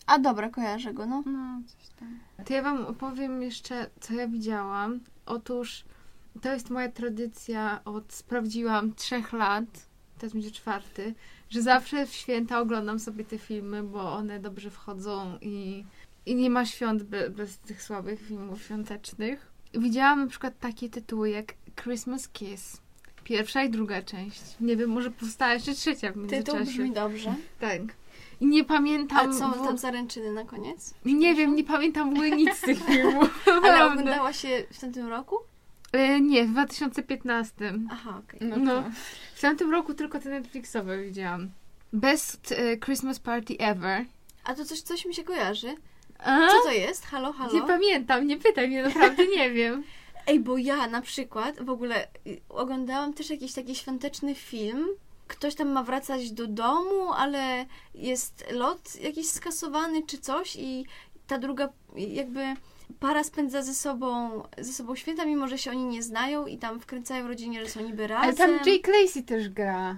A dobra, kojarzę go, no. No, coś tam. To ja wam opowiem jeszcze, co ja widziałam. Otóż to jest moja tradycja od, sprawdziłam, trzech lat, teraz będzie czwarty, że zawsze w święta oglądam sobie te filmy, bo one dobrze wchodzą i, i nie ma świąt be, bez tych słabych filmów świątecznych. Widziałam na przykład takie tytuły jak Christmas Kiss. Pierwsza i druga część. Nie wiem, może powstała jeszcze trzecia w Tytuł międzyczasie. brzmi dobrze. Tak. I nie A pamiętam... co w- tam zaręczyny na koniec? Nie wiem, nie pamiętam w ogóle nic z tych filmów. Ale oglądała się w tamtym roku? E, nie, w 2015. Aha, okej. No, No. to- W tamtym roku tylko te Netflixowe widziałam. Best e, Christmas Party Ever. A to coś, coś mi się kojarzy. A? Co to jest? Halo, halo? Nie pamiętam, nie pytaj mnie, naprawdę nie wiem. Ej, bo ja na przykład w ogóle y, oglądałam też jakiś taki świąteczny film. Ktoś tam ma wracać do domu, ale jest lot jakiś skasowany czy coś i ta druga jakby para spędza ze sobą, ze sobą święta, mimo że się oni nie znają i tam wkręcają rodzinie, że są niby razem. Ale tam Jake Lacey też gra.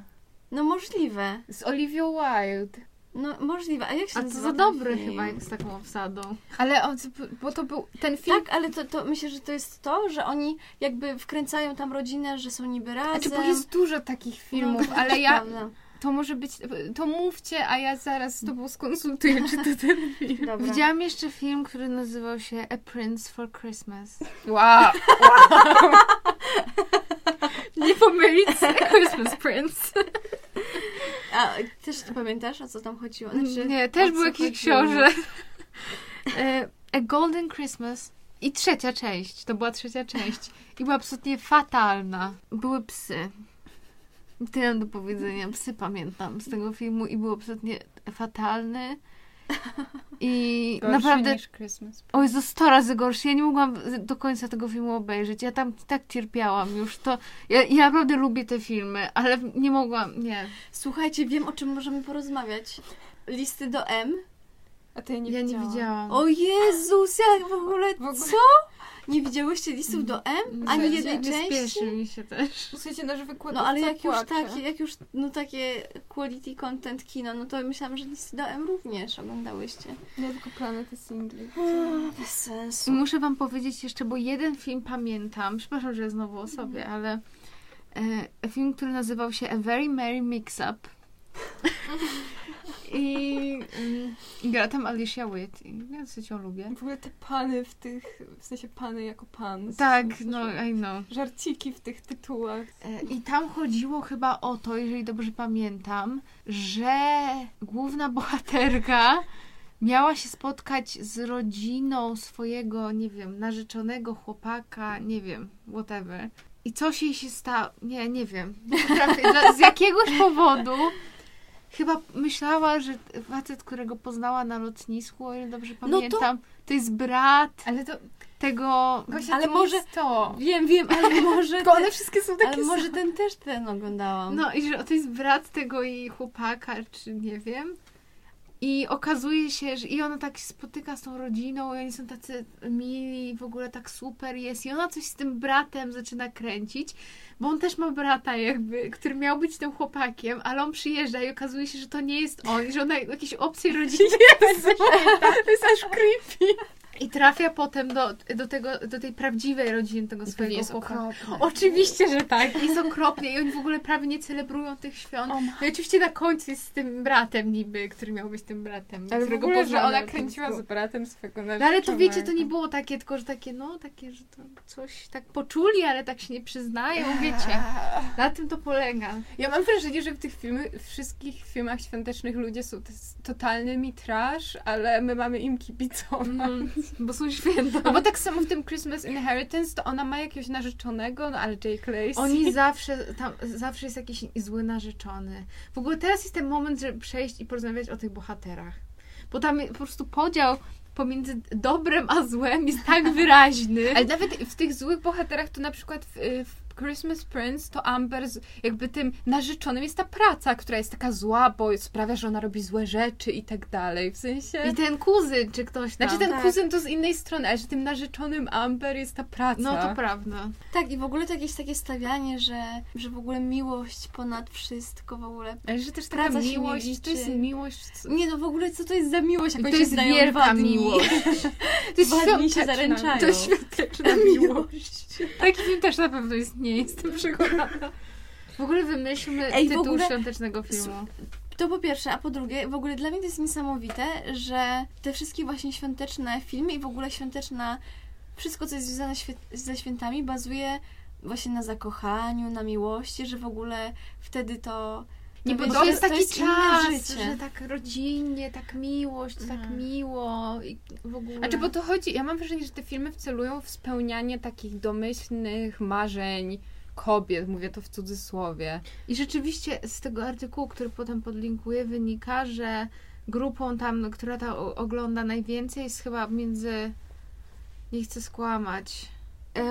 No możliwe. Z Olivia Wilde. No możliwe. A jak się A to nazywa za dobry film? chyba jak z taką obsadą. Ale on, bo to był ten film... Tak, ale to, to myślę, że to jest to, że oni jakby wkręcają tam rodzinę, że są niby razem. Znaczy, bo jest dużo takich filmów, No, ale ja... Prawda. To może być... To mówcie, a ja zaraz z tobą skonsultuję, czy to ten film. Dobra. Widziałam jeszcze film, który nazywał się A Prince for Christmas. Wow. Nie pomylić z Christmas Prince. A też pamiętasz, o co tam chodziło? Znaczy, nie, też był jakiś książę. E, A Golden Christmas. I trzecia część. To była trzecia część. I była absolutnie fatalna. Były psy. Tyle mam do powiedzenia. Psy pamiętam z tego filmu i był absolutnie fatalny. I Gorszy naprawdę niż Christmas o Jezu, sto razy gorszy. Ja nie mogłam do końca tego filmu obejrzeć. Ja tam tak cierpiałam już. To ja, ja naprawdę lubię te filmy, ale nie mogłam, nie. Słuchajcie, wiem o czym możemy porozmawiać. Listy do M. A to ja nie ja nie widziałam. widziałam. O Jezus, ja w ogóle, W ogóle- co? Nie widziałyście listów do M? Ani Słuchajcie, jednej nie części? spieszy mi się też. Słuchajcie, nasz wykład No ale jak już takie, jak już no takie quality content kino, no to myślałam, że listy do M również oglądałyście. Nie, tylko planety singli. Bez I sensu. muszę wam powiedzieć jeszcze, bo jeden film pamiętam, przepraszam, że znowu o sobie, ale e, film, który nazywał się A Very Merry Mix-Up. I mm, i gra tam Alicia Witt. I ja dosyć ją lubię. W ogóle te pany w tych, w sensie pany jako pan. Tak, W sensie, no I know. Żarciki w tych tytułach. E, I tam chodziło chyba o to, jeżeli dobrze pamiętam, że główna bohaterka miała się spotkać z rodziną swojego, nie wiem, narzeczonego chłopaka, nie wiem, whatever. I coś jej się stało, nie, nie wiem, nie potrafię, z jakiegoś powodu chyba myślała, że facet, którego poznała na lotnisku, o ile dobrze No to- pamiętam, to jest brat Ale to, tego... Gosia, Ale to może- to. Wiem, wiem, ale może Tylko one wszystkie są takie ale może same. ten też ten oglądałam. No i że to jest brat tego jej chłopaka, czy nie wiem. I okazuje się, że i ona tak się spotyka z tą rodziną, i oni są tacy mili, w ogóle tak super jest. I ona coś z tym bratem zaczyna kręcić, bo on też ma brata jakby, który miał być tym chłopakiem, ale on przyjeżdża i okazuje się, że to nie jest on, że ona jakieś obcej rodzinie To jest aż creepy. I trafia potem do, do, tego, do tej prawdziwej rodziny tego swojego jest chłopaka. Oczywiście, że tak. Jest okropnie i oni w ogóle prawie nie celebrują tych świąt. O, No i oczywiście na końcu jest z tym bratem niby, który miał być tym bratem. Ale w ogóle, że ona na kręciła z bratem swego No ale to wiecie, to nie narzeczonego. było takie, tylko że takie, no, takie, że to coś tak poczuli, ale tak się nie przyznają, wiecie. Na tym to polega. Ja mam wrażenie, że w tych filmach, wszystkich filmach świątecznych ludzie są totalnymi trash, ale my mamy im kibicować. Mm, bo są święta. No bo tak samo w tym Christmas Inheritance, to ona ma jakiegoś narzeczonego, no ale Jake Lacey. Oni zawsze, tam zawsze jest jakiś zły narzeczony. W ogóle teraz jest ten moment, żeby przejść i porozmawiać o tych bohaterach. Bo tam po prostu podział pomiędzy dobrem a złem jest tak wyraźny. Ale nawet w tych złych bohaterach, to na przykład w, w Christmas Prince, to Amber z, jakby tym narzeczonym jest ta praca, która jest taka zła, bo sprawia, że ona robi złe rzeczy i tak dalej. W sensie... I ten kuzyn, czy ktoś tam. Znaczy ten Tak. kuzyn to z innej strony, ale że tym narzeczonym Amber jest ta praca. No to prawda. Tak, i w ogóle to jakieś takie stawianie, że, że w ogóle miłość ponad wszystko w ogóle. Ale że też taka miłość, to jest miłość... co- Nie no, w ogóle co to jest za miłość? Jak to jest wielka miłość. To jest świąteczna. To jest świąteczna miłość. Taki film też na pewno istnieje, jestem przekonana. W ogóle wymyślmy Ej, tytuł ogóle- świątecznego filmu. To po pierwsze, a po drugie, w ogóle dla mnie to jest niesamowite, że te wszystkie właśnie świąteczne filmy i w ogóle świąteczna, wszystko co jest związane świe- ze świętami bazuje właśnie na zakochaniu, na miłości, że w ogóle wtedy to... Nie, bo wiecie, to jest taki inne czas, życie. że tak rodzinnie, tak miłość, tak Mhm. miło i w ogóle. Znaczy, bo to chodzi, ja mam wrażenie, że te filmy wcelują w spełnianie takich domyślnych marzeń kobiet, mówię to w cudzysłowie. I rzeczywiście z tego artykułu, który potem podlinkuję, wynika, że grupą tam, która to o- ogląda najwięcej jest chyba między, nie chcę skłamać,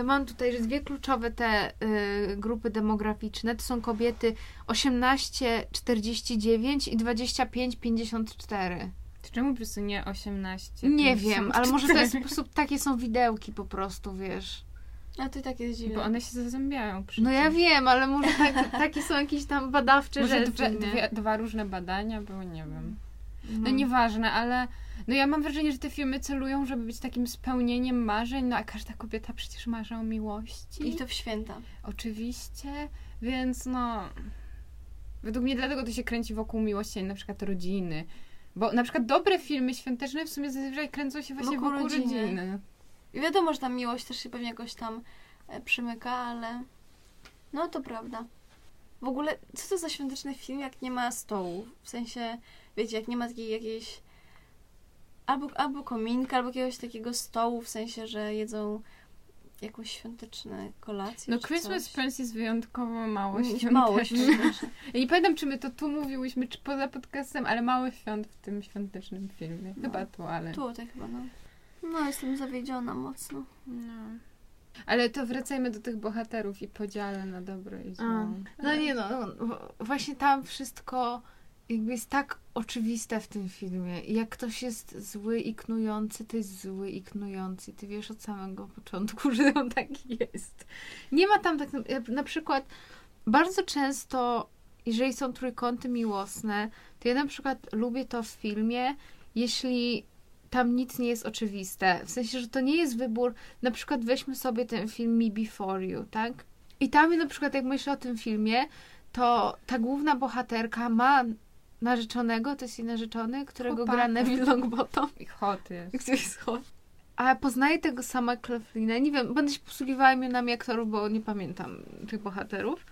Mam tutaj że dwie kluczowe te y, grupy demograficzne. To są kobiety 18-49 i 25-54. To czemu po prostu nie 18? Nie 54? wiem, ale może to jest po prostu takie są widełki po prostu, wiesz. A to i tak jest dziwne. Bo one się zazębiają przecież. No ja wiem, ale może tak, takie są jakieś tam badawcze Może rzeczy, dwa, nie? dwie, dwa różne badania były, nie wiem. No No. nieważne, ale no ja mam wrażenie, że te filmy celują, żeby być takim spełnieniem marzeń, no a każda kobieta przecież marzy o miłości. I to w święta. Oczywiście, więc no... Według mnie dlatego to się kręci wokół miłości, a nie na przykład rodziny. Bo na przykład dobre filmy świąteczne w sumie zazwyczaj kręcą się właśnie Wokół wokół, rodziny. rodziny. I wiadomo, że tam miłość też się pewnie jakoś tam e, przymyka, ale no to prawda. W ogóle, co to za świąteczny film, jak nie ma stołu? W sensie, wiecie, jak nie ma takiej jakiejś albo, albo kominka, albo jakiegoś takiego stołu, w sensie, że jedzą jakąś świąteczne kolacje. No czy Christmas coś. Prince jest wyjątkowo mało świąteczny. Mało świąteczne. Ja nie pamiętam, czy my to tu mówiłyśmy, czy poza podcastem, ale mało świąt w tym świątecznym filmie. No. Chyba tu, ale... Tutaj chyba, no. No, jestem zawiedziona mocno. No. Ale to wracajmy do tych bohaterów i podziale na dobro i zło. A, No nie no, no, właśnie tam wszystko jakby jest tak oczywiste w tym filmie. Jak ktoś jest zły i knujący, to jest zły i knujący. Ty wiesz od samego początku, że on taki jest. Nie ma tam tak, na przykład bardzo często, jeżeli są trójkąty miłosne, to ja na przykład lubię to w filmie, jeśli tam nic nie jest oczywiste. W sensie, że to nie jest wybór. Na przykład weźmy sobie ten film Me Before You, tak? I tam na przykład, jak myślę o tym filmie, to ta główna bohaterka ma narzeczonego, to jest jej narzeczony, którego Chłopaka. gra Neville Longbottom, I hot jest. który jest hot. A poznaję tego sama Cleflina. Nie wiem, będę się posługiwała imionami aktorów, bo nie pamiętam tych bohaterów.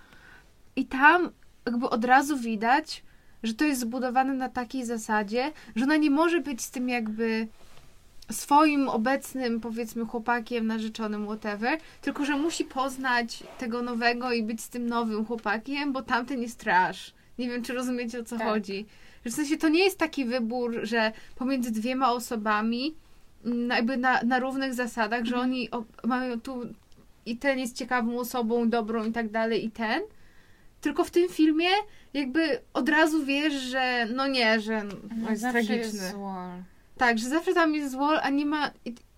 I tam jakby od razu widać, że to jest zbudowane na takiej zasadzie, że ona nie może być z tym jakby swoim obecnym, powiedzmy, chłopakiem, narzeczonym, whatever, tylko że musi poznać tego nowego i być z tym nowym chłopakiem, bo tamten jest trash. Nie wiem, czy rozumiecie, o co Tak. chodzi. W sensie to nie jest taki wybór, że pomiędzy dwiema osobami, mm, jakby na, na równych zasadach, że oni o, mają tu i ten jest ciekawą osobą, dobrą i tak dalej, i ten. Tylko w tym filmie jakby od razu wiesz, że no nie, że no, jest tragiczny. jest. Tak, że zawsze tam jest zło, a nie ma...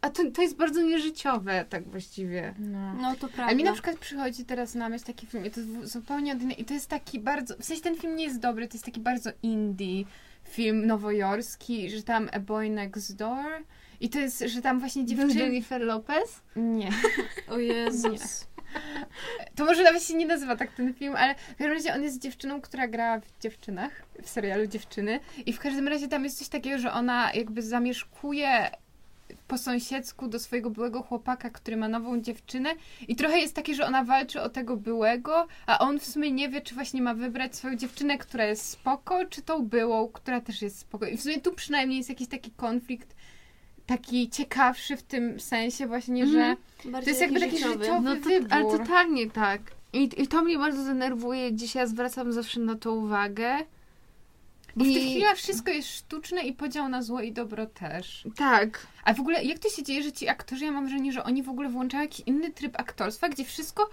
A to, to jest bardzo nieżyciowe, tak właściwie. No. No to prawda. A mi na przykład przychodzi teraz na myśl taki film, i to jest zupełnie odmienny, i to jest taki bardzo, w sensie ten film nie jest dobry, to jest taki bardzo indie film nowojorski, że tam A Boy Next Door i to jest, że tam właśnie dziewczyny... Jennifer Lopez? Nie. O Jezus. To może nawet się nie nazywa tak ten film, ale w każdym razie on jest dziewczyną, która gra w dziewczynach, w serialu Dziewczyny i w każdym razie tam jest coś takiego, że ona jakby zamieszkuje po sąsiedzku do swojego byłego chłopaka, który ma nową dziewczynę i trochę jest takie, że ona walczy o tego byłego, a on w sumie nie wie, czy właśnie ma wybrać swoją dziewczynę, która jest spoko, czy tą byłą, która też jest spoko. I w sumie tu przynajmniej jest jakiś taki konflikt taki ciekawszy w tym sensie właśnie, że Mhm. Bardziej To jest jakby taki życiowy. życiowy- No to, wybór. ale totalnie tak. I, I to mnie bardzo denerwuje. Dzisiaj ja zwracam zawsze na to uwagę. Bo w I- tych chwilach wszystko jest sztuczne i podział na zło i dobro też. Tak. A w ogóle jak to się dzieje, że ci aktorzy, ja mam wrażenie, że oni w ogóle włączają jakiś inny tryb aktorstwa, gdzie wszystko,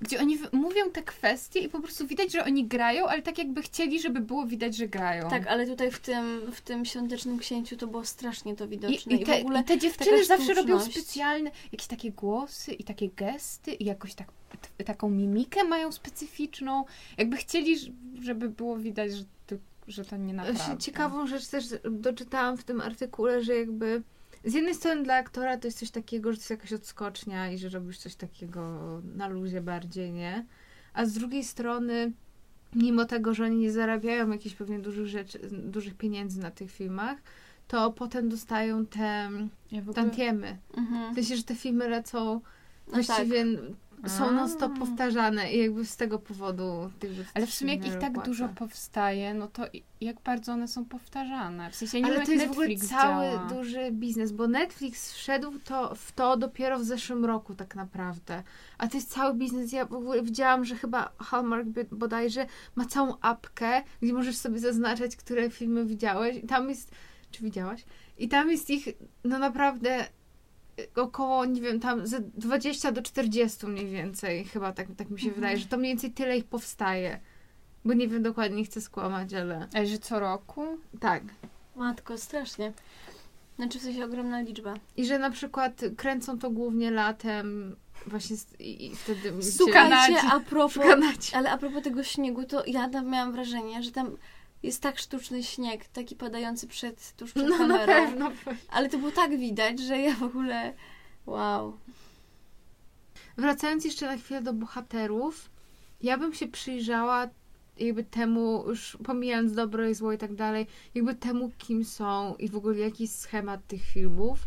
gdzie oni mówią te kwestie i po prostu widać, że oni grają, ale tak jakby chcieli, żeby było widać, że grają. Tak, ale tutaj w tym, w tym świątecznym księciu to było strasznie to I, widoczne. i, te, w ogóle I te dziewczyny zawsze robią specjalne, jakieś takie głosy i takie gesty i jakoś tak, taką mimikę mają specyficzną. Jakby chcieli, żeby było widać, że to, że to nie naprawdę. Ciekawą rzecz też doczytałam w tym artykule, że jakby z jednej strony dla aktora to jest coś takiego, że to jest jakaś odskocznia i że robisz coś takiego na luzie bardziej, nie? A z drugiej strony, mimo tego, że oni nie zarabiają jakichś pewnie dużych rzeczy, dużych pieniędzy na tych filmach, to potem dostają te Ja ogóle... tantiemy. Mhm. W sensie, że te filmy lecą No właściwie są non stop powtarzane i jakby z tego powodu Ale w sumie jak ich tak dużo powstaje, no to jak bardzo one są powtarzane. W sensie nie Ale wiem, to jest w ogóle Netflix cały działa. duży biznes, bo Netflix wszedł to, w to dopiero w zeszłym roku tak naprawdę. A to jest cały biznes. Ja w ogóle widziałam, że chyba Hallmark bodajże ma całą apkę, gdzie możesz sobie zaznaczać, które filmy widziałeś. I tam jest, czy widziałaś? I tam jest ich no naprawdę około, nie wiem, tam ze 20 do 40 mniej więcej. Chyba tak, tak mi się Mhm. wydaje, że to mniej więcej tyle ich powstaje. Bo nie wiem dokładnie, nie chcę skłamać, ale Ale że co roku? tak. Matko, strasznie. Znaczy w sensie ogromna liczba. I że na przykład kręcą to głównie latem, właśnie z, i, i wtedy... W gdzie-. Słuchajcie, a propos, ale a propos tego śniegu, to ja tam miałam wrażenie, że tam jest tak sztuczny śnieg, taki padający przed, tuż przed No na kamerą. pewno. Ale to było tak widać, że ja w ogóle... Wow. Wracając jeszcze na chwilę do bohaterów, ja bym się przyjrzała jakby temu, już pomijając dobro i zło i tak dalej, jakby temu, kim są i w ogóle jaki jest schemat tych filmów.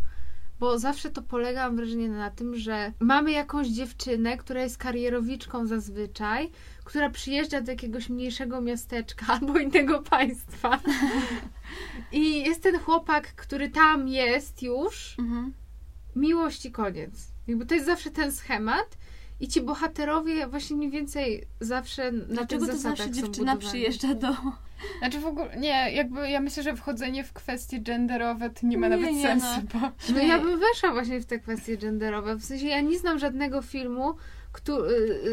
Bo zawsze to polega, mam wrażenie, na tym, że mamy jakąś dziewczynę, która jest karierowiczką zazwyczaj, która przyjeżdża do jakiegoś mniejszego miasteczka albo innego państwa. I jest ten chłopak, który tam jest już, Mhm. miłość i koniec. Jakby to jest zawsze ten schemat i ci bohaterowie właśnie mniej więcej zawsze na Dlaczego tych to zasadach zawsze są dziewczyna budowani. przyjeżdża do... Znaczy w ogóle, nie, jakby ja myślę, że wchodzenie w kwestie genderowe to nie ma Nie, nawet nie, sensu, no. bo... No ja bym weszła właśnie w te kwestie genderowe. W sensie ja nie znam żadnego filmu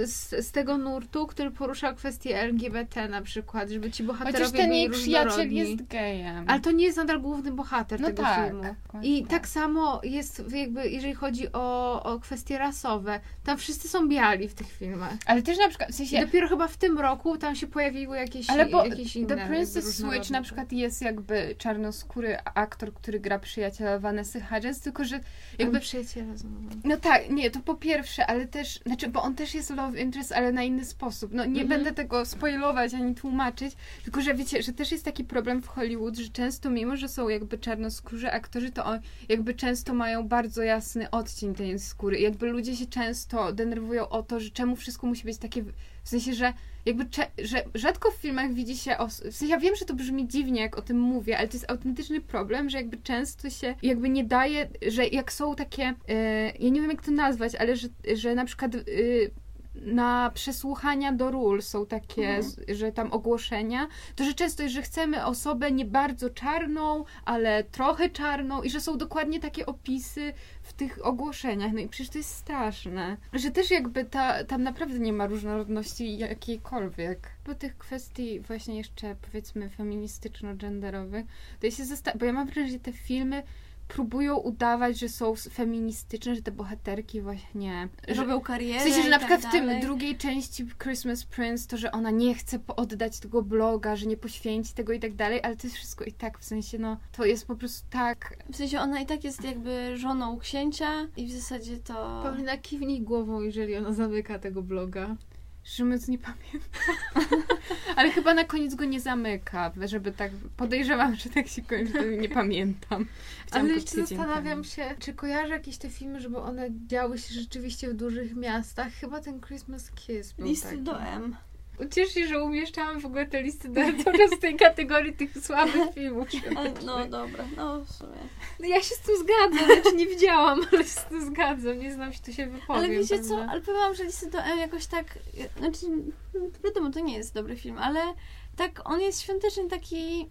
z, z tego nurtu, który porusza kwestie LGBT na przykład, żeby ci bohaterowie Chociaż ten jej przyjaciel jest gejem. Ale to nie jest nadal główny bohater no tego tak. filmu. tak. I tak samo jest jakby, jeżeli chodzi o, o kwestie rasowe. Tam wszyscy są biali w tych filmach. Ale też na przykład, w sensie... dopiero chyba w tym roku tam się pojawiły jakieś, Ale bo jakieś inne. The Princess. Switch na przykład jest jakby czarnoskóry aktor, który gra przyjaciela Vanessa Hudgens, tylko że Jakby przyjaciele znowu. No tak, nie, to po pierwsze, ale też, znaczy, bo on też jest love interest, ale na inny sposób. No nie Mhm. będę tego spoilować ani tłumaczyć, tylko że wiecie, że też jest taki problem w Hollywood, że często mimo, że są jakby czarnoskórzy aktorzy, to on, jakby często mają bardzo jasny odcień tej skóry. Jakby ludzie się często denerwują o to, że czemu wszystko musi być takie, w sensie, że jakby, że rzadko w filmach widzi się, os- w sensie ja wiem, że to brzmi dziwnie, jak o tym mówię, ale to jest autentyczny problem, że jakby często się jakby nie daje, że jak są takie, e, ja nie wiem jak to nazwać, ale że, że na przykład e, na przesłuchania do ról są takie, Mhm. że tam ogłoszenia, to że często jest, że chcemy osobę nie bardzo czarną, ale trochę czarną i że są dokładnie takie opisy w tych ogłoszeniach. No i przecież to jest straszne. Że też jakby ta, tam naprawdę nie ma różnorodności jakiejkolwiek. Po tych kwestii właśnie jeszcze powiedzmy feministyczno-genderowych, to ja się zastanawiam, bo ja mam wrażenie, że te filmy próbują udawać, że są feministyczne, że te bohaterki właśnie... Że, Robią karierę. w sensie, że na tak przykład w tym drugiej części Christmas Prince to, że ona nie chce oddać tego bloga, że nie poświęci tego i tak dalej, ale to jest wszystko i tak, w sensie, no, to jest po prostu tak... W sensie ona i tak jest jakby żoną księcia i w zasadzie to... Paulina, kiwnij głową, jeżeli ona zamyka tego bloga. Mówiąc, nie pamiętam. Ale chyba na koniec go nie zamyka, żeby tak... Podejrzewam, że tak się kończy, nie pamiętam. Chciałam Ale jeszcze zastanawiam się, czy kojarzę jakieś te filmy, żeby one działy się rzeczywiście w dużych miastach. Chyba ten Christmas Kiss był Listy taki. do M. Cieszę się, że umieszczałam w ogóle te listy do teraz w tej kategorii tych słabych filmów. No dobra, no w sumie. No ja się z tym zgadzam, znaczy nie widziałam, ale się z tym zgadzam, nie znam się, tu się wypowiem. Ale wiecie co, prawda? ale powiem że Listy do M jakoś tak, znaczy, wiadomo, to nie jest dobry film, ale tak, on jest świąteczny taki,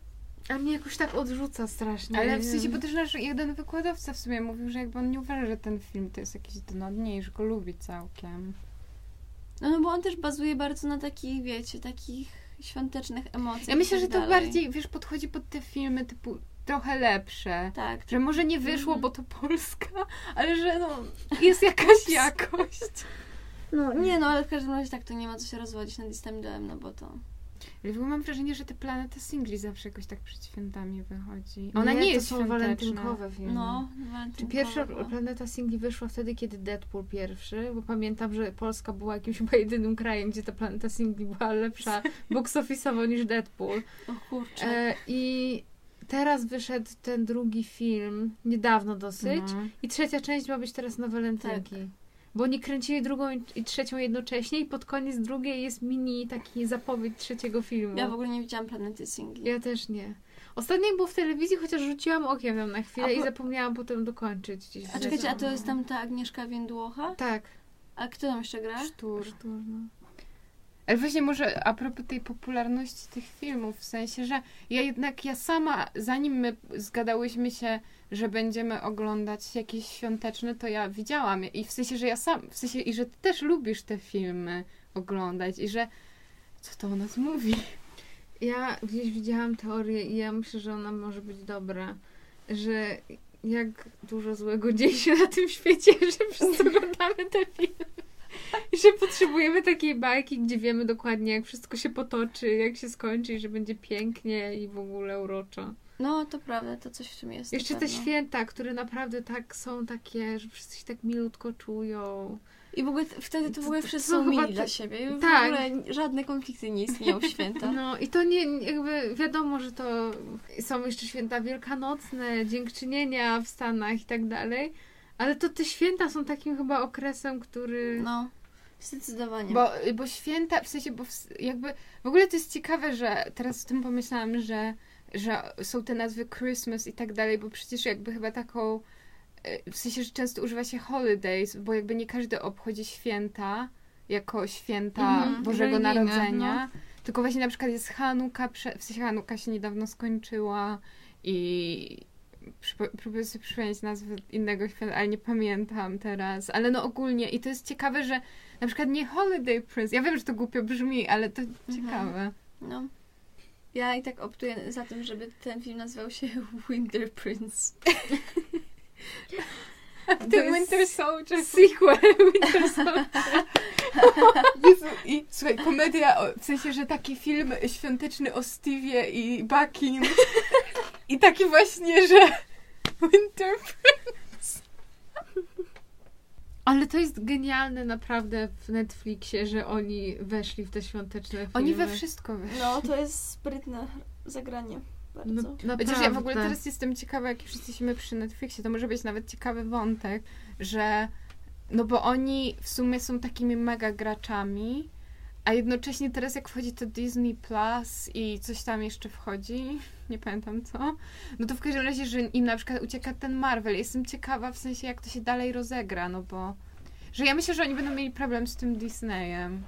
A mnie jakoś tak odrzuca strasznie. Ale w sensie, bo też nasz jeden wykładowca w sumie mówił, że jakby on nie uważa, że ten film to jest jakiś dno dnie że go lubi całkiem. No, no bo on też bazuje bardzo na takich, wiecie, takich świątecznych emocjach. Ja myślę, i że tak to dalej. bardziej, wiesz, podchodzi pod te filmy typu trochę lepsze. Tak, Że może nie wyszło, Mhm. bo to Polska, ale że no, jest jakaś jakość. no nie no, ale w każdym razie tak, to nie ma co się rozwodzić nad listami do M, no bo to... Ale w ogóle mam wrażenie, że te planeta singli zawsze jakoś tak przed świętami wychodzi. Nie, Ona nie, to jest są świąteczna. walentynkowe filmy. No, Czy walentynkowe, pierwsza bo- Planeta Singli wyszła wtedy, kiedy Deadpool pierwszy, bo pamiętam, że Polska była jakimś chyba jedynym krajem, gdzie ta Planeta Singli była lepsza box office'owo niż Deadpool. O kurczę. E, I teraz wyszedł ten drugi film, niedawno dosyć, No. i trzecia część ma być teraz na walentynki. Bo oni kręcili drugą i- trzecią jednocześnie i pod koniec drugiej jest mini taki zapowiedź trzeciego filmu. Ja w ogóle nie widziałam Planety Singli. Ja też nie. Ostatnio było w telewizji, chociaż rzuciłam okiem tam na chwilę A i po- zapomniałam potem dokończyć. Gdzieś A czekajcie, a to jest tam ta Agnieszka Więdłocha? Tak. A kto tam jeszcze gra? Sztur. Sztur, no. Ale właśnie może a propos tej popularności tych filmów, w sensie, że ja jednak, ja sama, zanim my zgadałyśmy się, że będziemy oglądać jakieś świąteczne, to ja widziałam i w sensie, że ja sam, w sensie, i że ty też lubisz te filmy oglądać i że co to o nas mówi? Ja gdzieś widziałam teorię i ja myślę, że ona może być dobra, że jak dużo złego dzieje się na tym świecie, że wszyscy oglądamy te filmy. I że potrzebujemy takiej bajki, gdzie wiemy dokładnie, jak wszystko się potoczy, jak się skończy i że będzie pięknie i w ogóle uroczo. No, to prawda, to coś w tym jest. Jeszcze te święta, które naprawdę tak są takie, że wszyscy się tak milutko czują. I w ogóle wtedy to w ogóle wszyscy są mili dla siebie. W Tak. ogóle żadne konflikty nie istnieją w święta. No i to nie, jakby wiadomo, że to są jeszcze święta wielkanocne, dziękczynienia w Stanach i tak dalej, ale to te święta są takim chyba okresem, który... No, zdecydowanie. Bo, bo święta, w sensie, bo w, jakby, w ogóle to jest ciekawe, że teraz o tym pomyślałam, że, że są te nazwy Christmas i tak dalej, bo przecież jakby chyba taką, e, w sensie, że często używa się holidays, bo jakby nie każdy obchodzi święta jako święta Mhm, Bożego religijne, Narodzenia, tylko właśnie na przykład jest Hanuka, w sensie Hanuka się niedawno skończyła i próbuję sobie przypomnieć nazwę innego święta, ale nie pamiętam teraz, ale no ogólnie i to jest ciekawe, że na przykład nie Holiday Prince. Ja wiem, że to głupio brzmi, ale to ciekawe. No. Ja i tak optuję za tym, żeby ten film nazywał się Winter Prince. Ten jest Winter Soldier. Sequel Winter Soldier. Jezu, I słuchaj, komedia, o, w sensie, że taki film świąteczny o Steve'ie i Buckim. I taki właśnie, że Winter Ale to jest genialne naprawdę w Netflixie, że oni weszli w te świąteczne filmy. Oni we wszystko weszli. No, to jest sprytne zagranie. Bardzo. No, naprawdę. Chociaż ja w ogóle teraz jestem ciekawa, jak już jesteśmy przy Netflixie, to może być nawet ciekawy wątek, że no bo oni w sumie są takimi mega graczami, a jednocześnie teraz jak wchodzi to Disney Plus i coś tam jeszcze wchodzi, nie pamiętam co, no to w każdym razie, że im na przykład ucieka ten Marvel. Jestem ciekawa w sensie, jak to się dalej rozegra, no bo Że ja myślę, że oni będą mieli problem z tym Disneyem.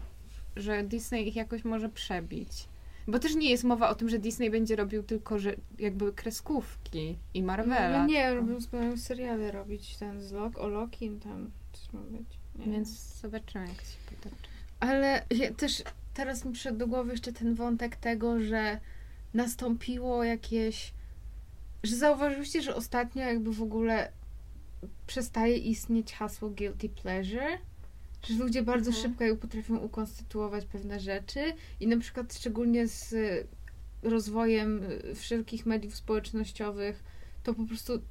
Że Disney ich jakoś może przebić. Bo też nie jest mowa o tym, że Disney będzie robił tylko że jakby kreskówki i Marvela. No nie, robią mają seriale robić, ten z Lok, o Loki, tam coś ma być. Więc zobaczymy, jak się potoczy. Ale ja też teraz mi przyszedł do głowy jeszcze ten wątek tego, że nastąpiło jakieś. Że zauważyliście, że ostatnio jakby w ogóle przestaje istnieć hasło guilty pleasure? Że ludzie bardzo Mhm. szybko jakby potrafią ukonstytuować pewne rzeczy i na przykład szczególnie z rozwojem wszelkich mediów społecznościowych, to po prostu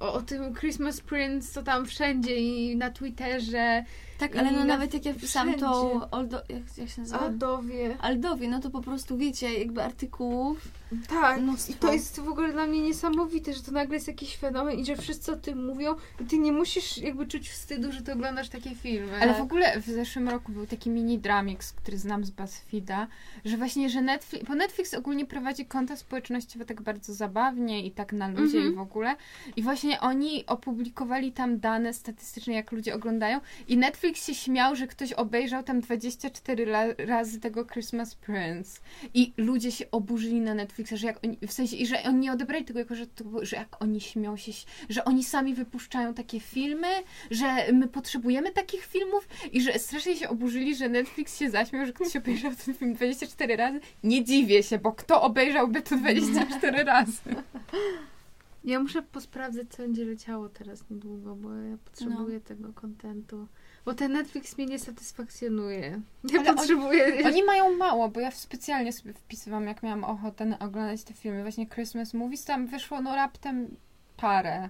o, o tym Christmas Prince to tam wszędzie i na Twitterze, Tak, ale no na- nawet jak ja wpisałam tą wszędzie. Oldo, jak, jak się nazywa? Aldowie. Aldowie, no to po prostu wiecie, jakby artykułów. Tak, Mnóstwo. i to jest w ogóle dla mnie niesamowite, że to nagle jest jakiś fenomen i że wszyscy o tym mówią i ty nie musisz jakby czuć wstydu, że ty oglądasz takie filmy. Ale Tak. w ogóle w zeszłym roku był taki mini dramix, który znam z BuzzFeeda, że właśnie, że Netflix, bo Netflix ogólnie prowadzi konta społecznościowe tak bardzo zabawnie i tak na luzie Mhm. i w ogóle. I właśnie oni opublikowali tam dane statystyczne, jak ludzie oglądają i Netflix się śmiał, że ktoś obejrzał tam 24 la- razy tego Christmas Prince. I ludzie się oburzyli na Netflixa, że jak oni, w sensie, i że oni nie odebrali tego jako, że, to, że jak oni śmią się, że oni sami wypuszczają takie filmy, że my potrzebujemy takich filmów i że strasznie się oburzyli, że Netflix się zaśmiał, że ktoś obejrzał ten film 24 razy. Nie dziwię się, bo kto obejrzałby to 24 razy? Ja muszę posprawdzać, co będzie leciało teraz niedługo, bo ja potrzebuję tego kontentu. Bo ten Netflix mnie nie satysfakcjonuje. Ja Ale potrzebuję... Oni mają mało, bo ja specjalnie sobie wpisywałam, jak miałam ochotę na oglądać te filmy, właśnie Christmas Movies, tam wyszło no raptem parę.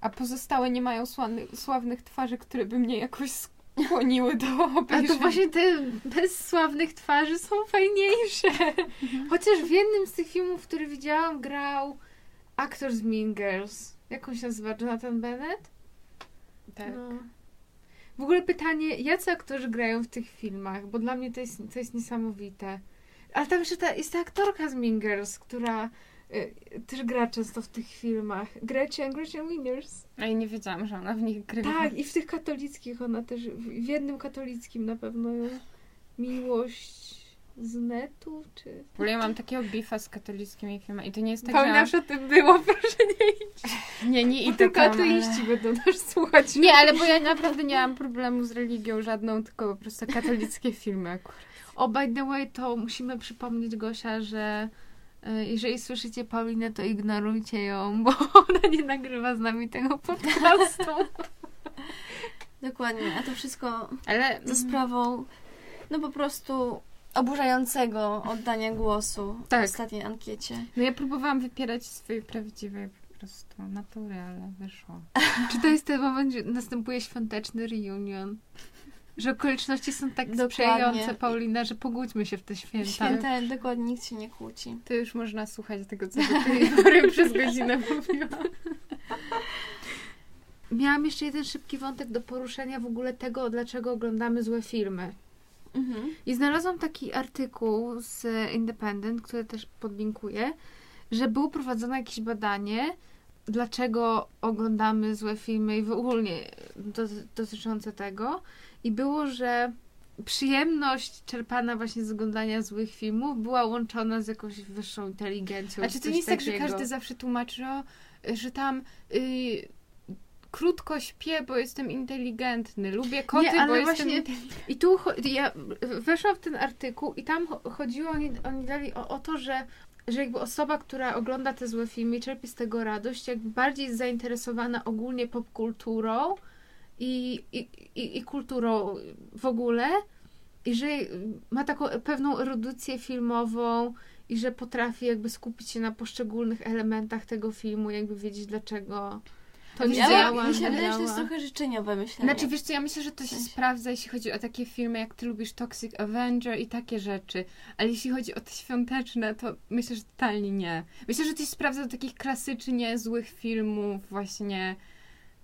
A pozostałe nie mają sławnych, sławnych twarzy, które by mnie jakoś skłoniły do A obejrzenia. to właśnie te bez sławnych twarzy są fajniejsze. Chociaż w jednym z tych filmów, który widziałam, grał aktor z Mean Girls. Jak on się nazywa? Jonathan Bennett? Tak. No. W ogóle pytanie, jacy aktorzy grają w tych filmach? Bo dla mnie to jest, to jest niesamowite. Ale tam jeszcze ta, jest ta aktorka z Mean Girls, która y, też gra często w tych filmach. Gretchen, Gretchen Winners. A ja nie wiedziałam, że ona w nich grywa. Tak, i w tych katolickich ona też, w w jednym katolickim na pewno ją miłość z netu, czy... W ogóle ja mam takiego bifa z katolickimi filmami i to nie jest tak, Paulina już że... o tym było, proszę nie iść. Nie, nie idę tylko tam, ateiści ale... będą nas słuchać. Nie, ale bo ja naprawdę nie mam problemu z religią żadną, tylko po prostu katolickie filmy akurat. O, by the way, to musimy przypomnieć Gosia, że e, jeżeli słyszycie Paulinę, to ignorujcie ją, bo ona nie nagrywa z nami tego podcastu. Dokładnie, a to wszystko Ale za sprawą, no po prostu oburzającego oddania głosu Tak. w ostatniej ankiecie. no ja próbowałam wypierać swojej prawdziwej po prostu natury, ale wyszło. Czy to jest ten moment, że następuje świąteczny reunion? Że okoliczności są tak Dokładnie. sprzyjające, Paulina, że pogódźmy się w te święta. Święta dokładnie nikt się nie kłóci. To już można słuchać tego, co do tej pory przez godzinę mówiłam. Miałam jeszcze jeden szybki wątek do poruszenia w ogóle tego, dlaczego oglądamy złe filmy. Mhm. I znalazłam taki artykuł z Independent, który też podlinkuję, że było prowadzone jakieś badanie, dlaczego oglądamy złe filmy i w ogóle do, dotyczące tego. I było, że przyjemność czerpana właśnie z oglądania złych filmów była łączona z jakąś wyższą inteligencją. A czy to nie jest tak, że każdy zawsze tłumaczy, że tam y, krótko śpię, bo jestem inteligentny, lubię koty, Nie, ale bo jestem właśnie- inteligentny. I tu ja weszłam w ten artykuł i tam cho- chodziło, oni, oni dali o, o to, że, że jakby osoba, która ogląda te złe filmy i czerpie z tego radość, jakby bardziej jest zainteresowana ogólnie popkulturą i, i, i, i kulturą w ogóle i że ma taką pewną erudycję filmową i że potrafi jakby skupić się na poszczególnych elementach tego filmu, jakby wiedzieć dlaczego to działa, mi się nie wydaje, że to jest trochę życzeniowe myślenie. Znaczy, wiesz co, ja myślę, że to się sensie. sprawdza, jeśli chodzi o takie filmy, jak ty lubisz Toxic Avenger i takie rzeczy. Ale jeśli chodzi o te świąteczne, to myślę, że totalnie nie. Myślę, że to się sprawdza do takich klasycznie złych filmów, właśnie.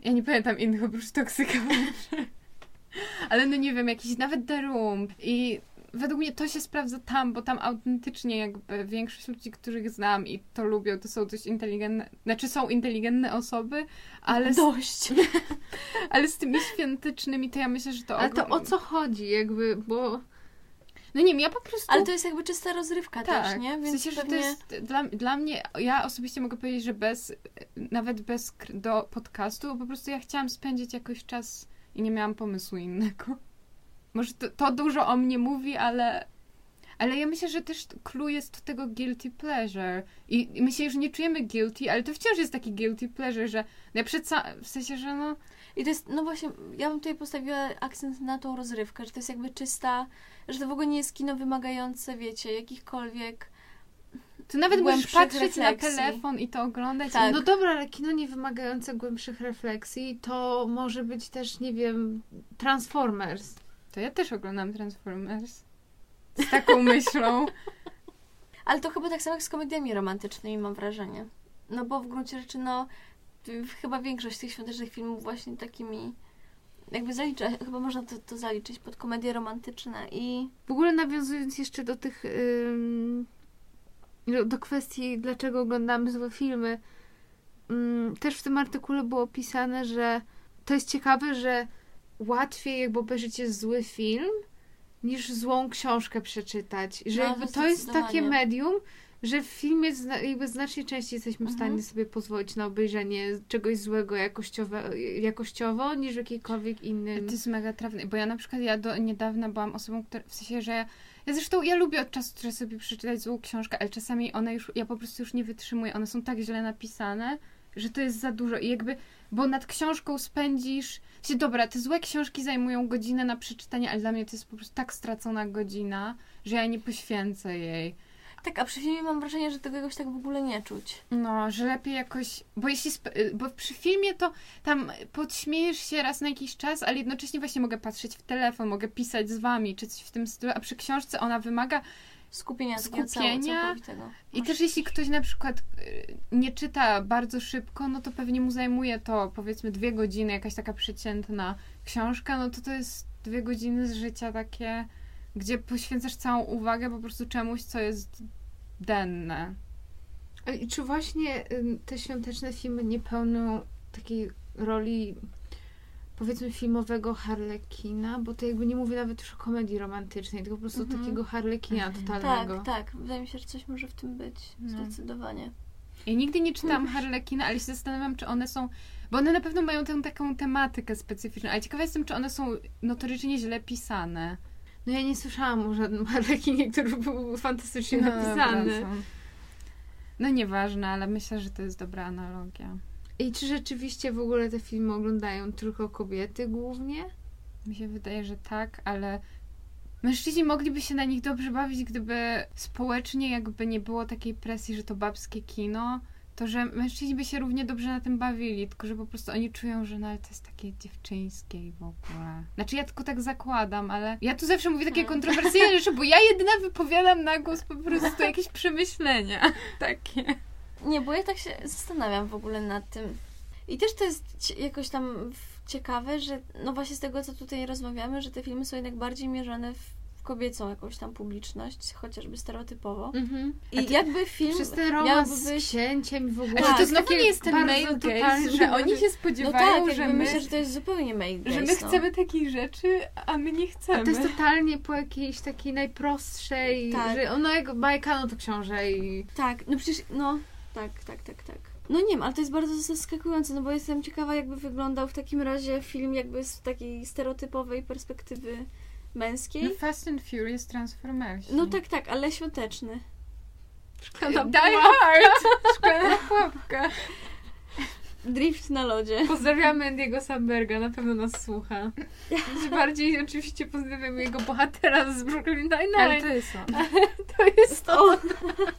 Ja nie pamiętam innych oprócz Toxic Avenger. Ale no nie wiem, jakiś nawet The Room. I według mnie to się sprawdza tam, bo tam autentycznie jakby większość ludzi, których znam i to lubią, to są dość inteligentne, znaczy są inteligentne osoby, ale z, Dość. ale z tymi świątecznymi to ja myślę, że to Ale to ogrom- o co chodzi, jakby, bo No nie wiem, ja po prostu... Ale to jest jakby czysta rozrywka tak, też, nie? w Więc sensie, że pewnie... to jest dla, dla mnie, ja osobiście mogę powiedzieć, że bez, nawet bez do podcastu, po prostu ja chciałam spędzić jakoś czas i nie miałam pomysłu innego. Może to, to dużo o mnie mówi, ale, ale ja myślę, że też clue jest tego guilty pleasure. I, I myślę, że nie czujemy guilty, ale to wciąż jest taki guilty pleasure, że no ja przed w sensie, że no I to jest, no właśnie, ja bym tutaj postawiła akcent na tą rozrywkę, że to jest jakby czysta, że to w ogóle nie jest kino wymagające, wiecie, jakichkolwiek... to nawet możesz patrzeć na refleksji. telefon i to oglądać. Tak. No dobra, ale kino nie wymagające głębszych refleksji to może być też, nie wiem, Transformers. To ja też oglądam Transformers. Z taką myślą. Ale to chyba tak samo jak z komediami romantycznymi, mam wrażenie. No bo w gruncie rzeczy, no, chyba większość tych świątecznych filmów właśnie takimi, jakby zalicza, chyba można to, to zaliczyć pod komedie romantyczne i... W ogóle nawiązując jeszcze do tych, ym, do- do kwestii, dlaczego oglądamy złe filmy, ym, też w tym artykule było opisane, że to jest ciekawe, że łatwiej jakby obejrzeć zły film, niż złą książkę przeczytać. Że No, jakby to jest takie medium, że w filmie zna, jakby znacznie częściej jesteśmy w Mhm. stanie sobie pozwolić na obejrzenie czegoś złego jakościowe, jakościowo, niż w jakikolwiek innym. To jest mega trafne, bo ja na przykład ja do niedawna byłam osobą, która, w sensie, że ja, ja zresztą ja lubię od czasu do czasu sobie przeczytać złą książkę, ale czasami one już, ja po prostu już nie wytrzymuję, one są tak źle napisane, że to jest za dużo i jakby, bo nad książką spędzisz, się dobra, te złe książki zajmują godzinę na przeczytanie, ale dla mnie to jest po prostu tak stracona godzina, że ja nie poświęcę jej. Tak, a przy filmie mam wrażenie, że tego jakoś tak w ogóle nie czuć. No, że lepiej jakoś, bo jeśli, bo przy filmie to tam podśmiejesz się raz na jakiś czas, ale jednocześnie właśnie mogę patrzeć w telefon, mogę pisać z wami, czy coś w tym stylu, a przy książce ona wymaga Skupienia, Skupienia. i też jeśli ktoś na przykład y, nie czyta bardzo szybko, no to pewnie mu zajmuje to powiedzmy dwie godziny, jakaś taka przeciętna książka, no to to jest dwie godziny z życia takie, gdzie poświęcasz całą uwagę po prostu czemuś, co jest denne. I czy właśnie te świąteczne filmy nie pełnią takiej roli powiedzmy filmowego harlekina, bo to jakby nie mówię nawet już o komedii romantycznej, tylko po prostu Mhm. takiego harlekina Mhm. totalnego. Tak, tak. Wydaje mi się, że coś może w tym być. No. Zdecydowanie. Ja nigdy nie czytałam Harlekina, ale się zastanawiam, czy one są. Bo one na pewno mają tę taką tematykę specyficzną, ale ciekawa jestem, czy one są notorycznie źle pisane. No ja nie słyszałam o żadnym harlekinie, który był fantastycznie No, napisany. wracam. No nieważne, ale myślę, że to jest dobra analogia. I czy rzeczywiście w ogóle te filmy oglądają tylko kobiety głównie? Mi się wydaje, że tak, ale mężczyźni mogliby się na nich dobrze bawić, gdyby społecznie jakby nie było takiej presji, że to babskie kino, to że mężczyźni by się równie dobrze na tym bawili, tylko że po prostu oni czują, że no ale to jest takie dziewczyńskie i w ogóle. Znaczy ja tylko tak zakładam, ale ja tu zawsze mówię takie Hmm. kontrowersyjne rzeczy, bo ja jedyna wypowiadam na głos po prostu jakieś przemyślenia takie. Nie, bo ja tak się zastanawiam w ogóle nad tym. I też to jest jakoś tam ciekawe, że no właśnie z tego, co tutaj rozmawiamy, że te filmy są jednak bardziej mierzone w, kobiecą jakąś tam publiczność, chociażby stereotypowo. Mhm. I jakby film Przez ten miałby romans być... z księciem i w ogóle. Ale Tak, to znowu nie jest ten male gaze, że oni się No spodziewają, tak, że my... myślę, że to jest zupełnie male gaze, że my no. chcemy takich rzeczy, a my nie chcemy. A to jest totalnie po jakiejś takiej najprostszej, Tak. że ona jak bajka, no to książę i... Tak, no przecież, no, tak, tak, tak, tak. No nie wiem, ale to jest bardzo zaskakujące, no bo jestem ciekawa, jakby wyglądał w takim razie film jakby z takiej stereotypowej perspektywy męskiej. No Fast and Furious Transformersi. No tak, tak, ale świąteczny. Szklana Die Hard! Szklana pułapka. Drift na lodzie. Pozdrawiamy Andiego Samberga, na pewno nas słucha. Bardziej oczywiście pozdrawiamy jego bohatera z Brooklyn Ale Nine-Nine. to jest on. To jest to. O!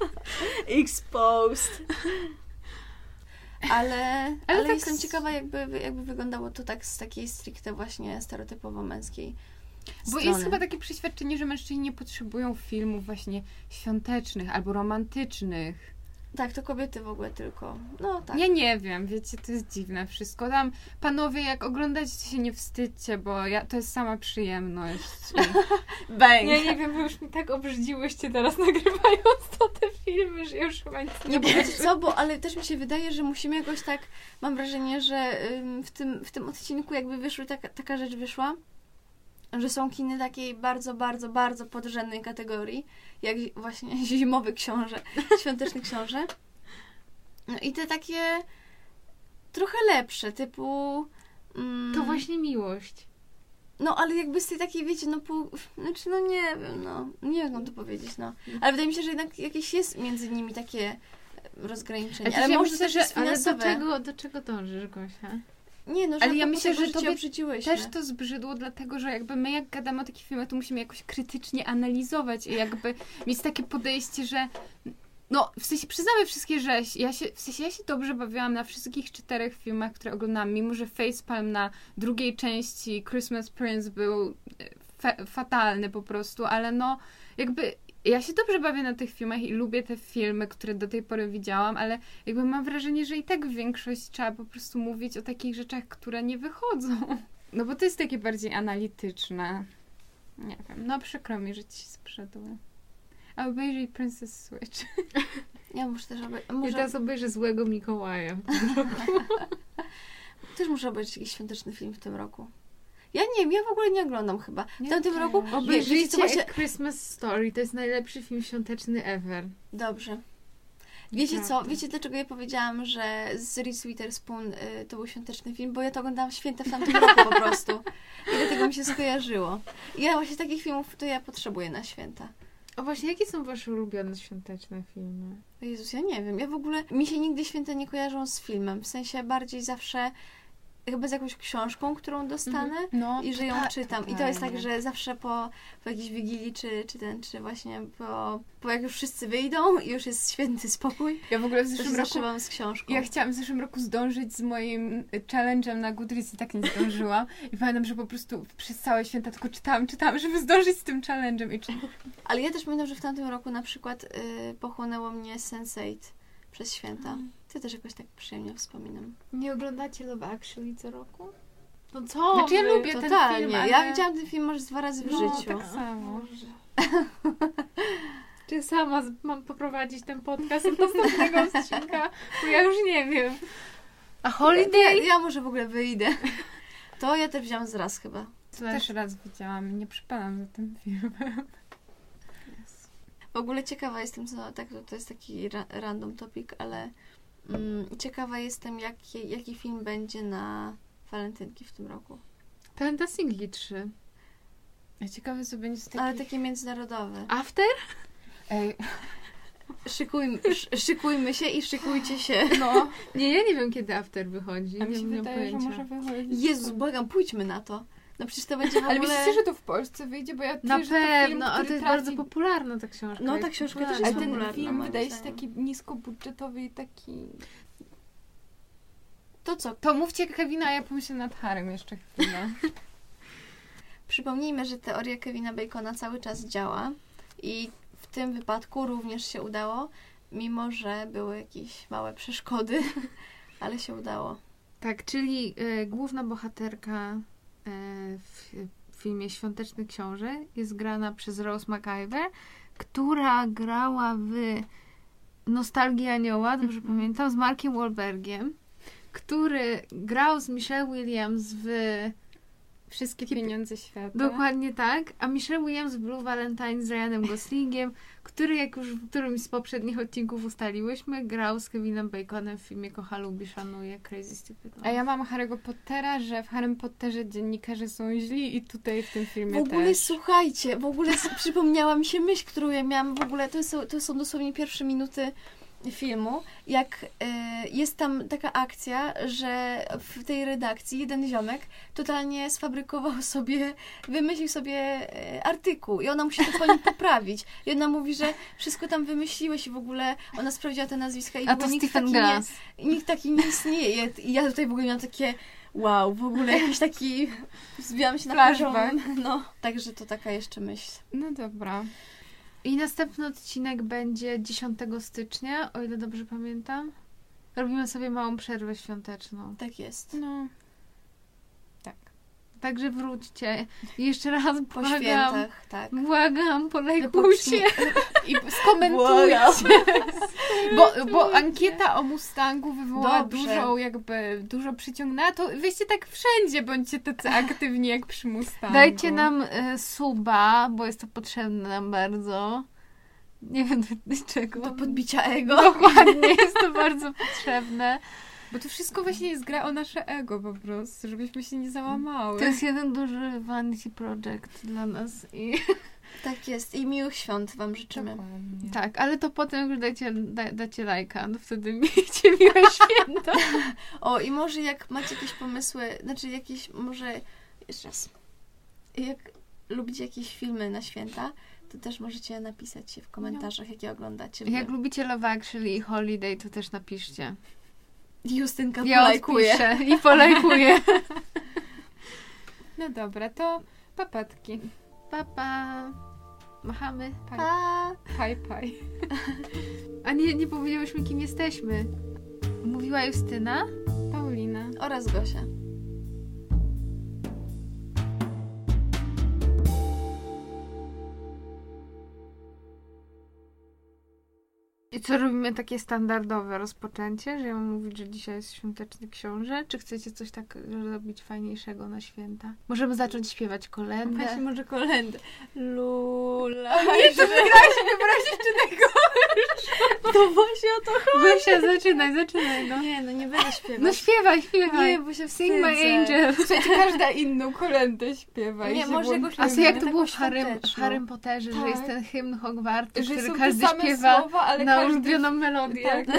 Exposed. Ale, ale, tak jestem z- ciekawa, jakby, jakby wyglądało to tak z takiej stricte właśnie stereotypowo męskiej Bo strony. jest chyba takie przeświadczenie, że mężczyźni nie potrzebują filmów właśnie świątecznych albo romantycznych. Tak, to kobiety w ogóle tylko. No tak. Ja nie wiem, wiecie, to jest dziwne wszystko. Tam, panowie, jak oglądacie, się nie wstydźcie, bo ja, to jest sama przyjemność. Bang! Ja nie wiem, wy już mi tak obrzydziłyście teraz nagrywając to te filmy, że już chyba nic nie Nie, bo wiecie co, bo ale też mi się wydaje, że musimy jakoś tak, mam wrażenie, że w tym, w tym odcinku jakby wyszły, taka, taka rzecz wyszła, że są kiny takiej bardzo, bardzo, bardzo podrzędnej kategorii, jak właśnie zimowy książę, świąteczny książę. No i te takie trochę lepsze, typu... mm, To właśnie miłość. No, ale jakby z tej takiej, wiecie, no pół... Znaczy, no nie wiem, no. Nie wiem, jak to powiedzieć, no. Ale wydaje mi się, że jednak jakieś jest między nimi takie rozgraniczenie. Ale, ja może myślę, też że, ale do czego, do czego dążysz, Gosia? Nie, no, że Ale ja myślę, że tobie. Też to zbrzydło, dlatego że jakby my jak gadamy o takich filmach, to musimy jakoś krytycznie analizować i jakby mieć takie podejście, że no, w sensie przyznamy wszystkie, że ja się, w sensie ja się dobrze bawiłam na wszystkich czterech filmach, które oglądałam, mimo że Facepalm na drugiej części Christmas Prince był e, fa- fatalny po prostu, ale no jakby ja się dobrze bawię na tych filmach i lubię te filmy, które do tej pory widziałam, ale jakby mam wrażenie, że i tak w większość trzeba po prostu mówić o takich rzeczach, które nie wychodzą. No bo to jest takie bardziej analityczne. Nie wiem, no przykro mi, że ci się sprzedło. A obejrzyj Princess Switch. Ja muszę też obejrzeć. Ja Może, teraz obejrzę Złego Mikołaja. też muszę obejrzeć jakiś świąteczny film w tym roku. Ja nie wiem, ja w ogóle nie oglądam chyba. W tamtym też. roku... Obejrzyjcie właśnie... Christmas Story, to jest najlepszy film świąteczny ever. Dobrze. Wiecie co? Wiecie dlaczego ja powiedziałam, że z Reese Witherspoon y, to był świąteczny film? Bo ja to oglądałam święta w tamtym roku po prostu. I dlatego mi się skojarzyło. I ja właśnie takich filmów to ja potrzebuję na święta. O właśnie, jakie są wasze ulubione świąteczne filmy? Jezus, ja nie wiem. Ja w ogóle, mi się nigdy święta nie kojarzą z filmem. W sensie bardziej zawsze chyba z jakąś książką, którą dostanę. No, I że ją ta- czytam. I to jest tak, że zawsze po, po jakiejś wigilii, czy, czy ten, czy właśnie po, po jak już wszyscy wyjdą i już jest święty spokój, Ja w ogóle w zeszłym roku zaszywam z książką. Ja chciałam w zeszłym roku zdążyć z moim y, challenge'em na Goodreads i tak nie zdążyłam. I pamiętam, że po prostu przez całe święta tylko czytałam, czytałam, żeby zdążyć z tym challenge'em. I czy... Ale ja też pamiętam, że w tamtym roku na przykład y, pochłonęło mnie Sense8 przez święta. Ty też jakoś tak przyjemnie wspominam. Nie oglądacie Love Actually co roku? No co Znaczy ja lubię ten Totalnie. film, ale... Ja widziałam ten film może dwa razy w No, życiu. tak samo. Czy sama mam poprowadzić ten podcast od następnego odcinka? Bo ja już nie wiem. A Ja, Holiday? ja może w ogóle wyjdę. To ja też wziąłam z raz chyba. Też raz widziałam i nie przypadam za tym filmem. W ogóle ciekawa jestem, co, tak, to jest taki ra, random topic, ale ciekawa jestem, jaki, jaki film będzie na walentynki w tym roku. Talenta Singli 3. Ja ciekawe, co będzie z takich... Ale taki międzynarodowy. After? Ej, Szykujmy, sz, szykujmy się i szykujcie się. no, Nie, ja nie wiem kiedy After wychodzi. a mi nie się mam wydaje, że pojęcia. może wychodzić. Jezus, błagam, pójdźmy na to. No przecież to będzie w Ale ogóle... myślicie, że to w Polsce wyjdzie? Bo ja Na to film, pewno, a to jest trafi... bardzo popularna ta książka. No, ta książka też popularna. jest Ale ten popularna, film wydaje się taki niskobudżetowy i taki... To co? To mówcie Kevina, a ja pomyślę nad Harem jeszcze chwilę. Przypomnijmy, że teoria Kevina Bacona cały czas działa i w tym wypadku również się udało, mimo że były jakieś małe przeszkody, ale się udało. Tak, czyli e, główna bohaterka w, w filmie Świąteczny Książę jest grana przez Rose McIver, która grała w Nostalgii Anioła, dobrze Mhm. pamiętam, z Markiem Wahlbergiem, który grał z Michelle Williams w Wszystkie pieniądze świata. Dokładnie tak. A Michelle Williams w Blue Valentine z Ryanem Goslingiem, który, jak już w którymś z poprzednich odcinków ustaliłyśmy, grał z Kevinem Baconem w filmie Kocha, lubi, szanuje Crazy Stupid Love. A ja mam Harry'ego Pottera, że w Harrym Potterze dziennikarze są źli i tutaj w tym filmie W ogóle też. słuchajcie, w ogóle przypomniała mi się myśl, którą ja miałam w ogóle, to są, to są dosłownie pierwsze minuty filmu, jak e, jest tam taka akcja, że w tej redakcji jeden ziomek totalnie sfabrykował sobie, wymyślił sobie e, artykuł i ona musi to po nim poprawić. I ona mówi, że wszystko tam wymyśliłeś i w ogóle ona sprawdziła te nazwiska i A to nikt Stephen taki nie, Glass. nikt taki nie istnieje. I ja tutaj w ogóle miałam takie wow, w ogóle jakiś taki zbijałam się na Flashback. poziom. No, także to taka jeszcze myśl. No dobra. I następny odcinek będzie 10 stycznia, o ile dobrze pamiętam. Robimy sobie małą przerwę świąteczną. Tak jest. No. Tak. Także wróćcie. I jeszcze raz Po błagam, świętach, tak. błagam, polajkujcie. I skomentujcie. Bo, bo ankieta o Mustangu wywołała Dobrze. dużą, jakby, dużo przyciągnęła, to weźcie tak wszędzie, bądźcie tacy aktywni jak przy Mustangu. Dajcie nam y, suba, bo jest to potrzebne nam bardzo. Nie wiem do, do czego. Do podbicia ego. Dokładnie, jest to bardzo potrzebne. Bo to wszystko właśnie jest gra o nasze ego po prostu, żebyśmy się nie załamały. To jest jeden duży vanity project dla nas. I... Tak jest. I miłych świąt Wam życzymy. Dokładnie. Tak, ale to potem już dajcie, da, dacie lajka, no wtedy miejcie miłe święta. O, i może jak macie jakieś pomysły, znaczy jakieś, może, jeszcze raz, jak lubicie jakieś filmy na święta, to też możecie napisać się w komentarzach, jakie oglądacie. Jak lubicie Love Actually i Holiday, to też napiszcie. Justynka Ja polajkuje. i polajkuję. No dobra, to papatki. Pa, pa. Machamy. Paj, Pa! paj, paj. A nie, nie powiedziałyśmy, kim jesteśmy. Mówiła Justyna. Paulina. Oraz Gosia. I co robimy takie standardowe rozpoczęcie, że ja mam mówić, że dzisiaj jest świąteczny książę? Czy chcecie coś tak zrobić fajniejszego na święta? Możemy zacząć śpiewać kolędę. Właśnie może kolendę. Lula. Nie, to wygrałaś, wybrałaś jeszcze tego. To właśnie o to Gosia, zaczynaj, zaczynaj, no. Nie, no nie będę śpiewać. No śpiewaj, śpiewaj. nie, bo się Sing my angel. Słuchajcie, każda inną kolędę śpiewa. Nie, może jakoś A co jak no to było w Harrym, w świąteczną. Harrym Potterze, że Tak. jest ten hymn Hogwartu, że który każdy śpiewa słowa, ale na. Ulubioną melodię. Tak.